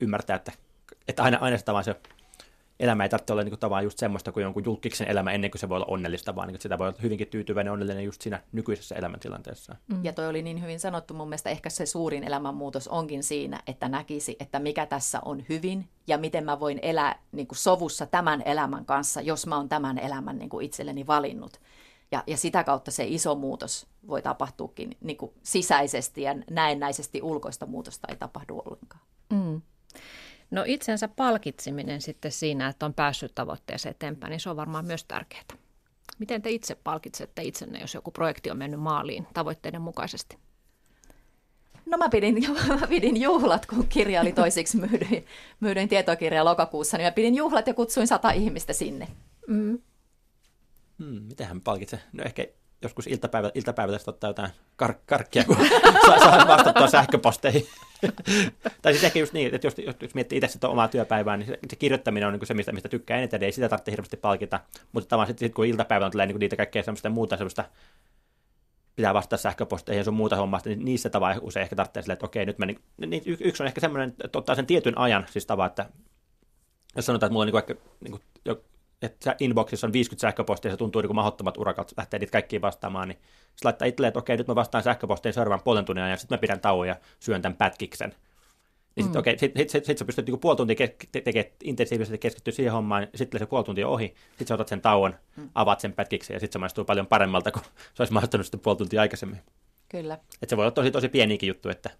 ymmärtää, että, että aina, aina vaan se elämä ei tarvitse olla niin kuin, just semmoista kuin jonkun julkiksen elämä ennen kuin se voi olla onnellista, vaan niin sitä voi olla hyvinkin tyytyväinen onnellinen just siinä nykyisessä elämäntilanteessa. Mm. Ja toi oli niin hyvin sanottu, mun mielestä ehkä se suurin elämänmuutos onkin siinä, että näkisi, että mikä tässä on hyvin ja miten mä voin elää niin kuin sovussa tämän elämän kanssa, jos mä oon tämän elämän niin kuin itselleni valinnut. Ja, ja sitä kautta se iso muutos voi tapahtuukin niin kuin sisäisesti ja näennäisesti ulkoista muutosta ei tapahdu ollenkaan. Mm. No itsensä palkitseminen sitten siinä, että on päässyt tavoitteeseen eteenpäin, niin se on varmaan myös tärkeää. Miten te itse palkitsette itsenne, jos joku projekti on mennyt maaliin tavoitteiden mukaisesti? No mä pidin, mä pidin juhlat, kun kirja oli toisiksi myydyin, myydyin tietokirja lokakuussa, niin mä pidin juhlat ja kutsuin sata ihmistä sinne. Mm. Hmm, mitenhän palkitse? No ehkä joskus iltapäivä, iltapäivällä ottaa jotain kar- karkkia, kun saa, saa vastattua sähköposteihin. tai siis ehkä just niin, että jos, jos miettii itse sitä omaa työpäivää, niin se, se kirjoittaminen on niin se, mistä, mistä tykkää eniten, ei sitä tarvitse hirveästi palkita. Mutta tavallaan sitten sit, kun iltapäivällä tulee niin niitä kaikkea semmoista muuta semmoista, pitää vastata sähköposteihin ja sun muuta hommasta, niin niissä tavalla usein ehkä tarvitsee silleen, että okei, nyt mä, niin, niin yksi on ehkä semmoinen, että ottaa sen tietyn ajan, siis tavallaan, että jos sanotaan, että mulla on niin vaikka niin kuin, että inboxissa on 50 sähköpostia, se tuntuu niin mahdottomat urakat lähteä niitä kaikkiin vastaamaan, niin sitten laittaa itselleen, että okei, nyt mä vastaan sähköpostiin seuraavan puolen tunnin ajan, sitten mä pidän tauon ja syön tämän pätkiksen. Niin sitten mm. okei, sit, sit, sit, sit sä pystyt niinku puoli tuntia ke- te- tekemään intensiivisesti keskittyä siihen hommaan, sitten se puoli tuntia ohi, sitten sä otat sen tauon, mm. avaat sen pätkiksi ja sitten se maistuu paljon paremmalta kuin se olisi maistunut sitten puoli tuntia aikaisemmin. Kyllä. Että se voi olla tosi, tosi pienikin juttu, että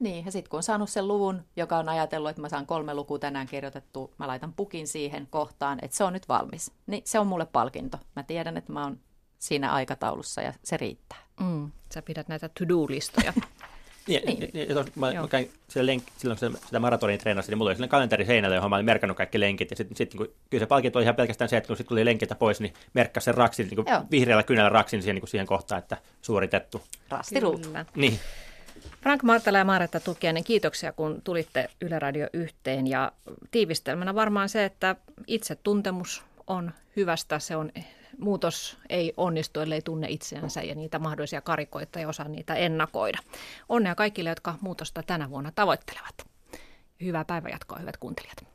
niin, ja sitten kun on saanut sen luvun, joka on ajatellut, että mä saan kolme lukua tänään kirjoitettu, mä laitan pukin siihen kohtaan, että se on nyt valmis. Niin se on mulle palkinto. Mä tiedän, että mä oon siinä aikataulussa ja se riittää. Mm, sä pidät näitä to-do-listoja. niin, niin. Ja, tos, mä, mä käin lenk, silloin, kun sitä maratonin treenasin, niin mulla oli sellainen kalenteri seinällä, johon mä olin merkannut kaikki lenkit. Ja sitten sit, niin kyllä se palkinto oli ihan pelkästään se, että kun sitten tuli lenkiltä pois, niin merkkasi sen raksin, niin vihreällä kynällä raksin siihen, niin siihen kohtaan, että suoritettu. Rastiruut. Niin. Frank Martala ja Maretta Tukiainen, kiitoksia kun tulitte Yle Radio yhteen ja tiivistelmänä varmaan se, että itsetuntemus on hyvästä, se on muutos ei onnistu, ellei tunne itseänsä ja niitä mahdollisia karikoita ja osaa niitä ennakoida. Onnea kaikille, jotka muutosta tänä vuonna tavoittelevat. Hyvää päivänjatkoa, hyvät kuuntelijat.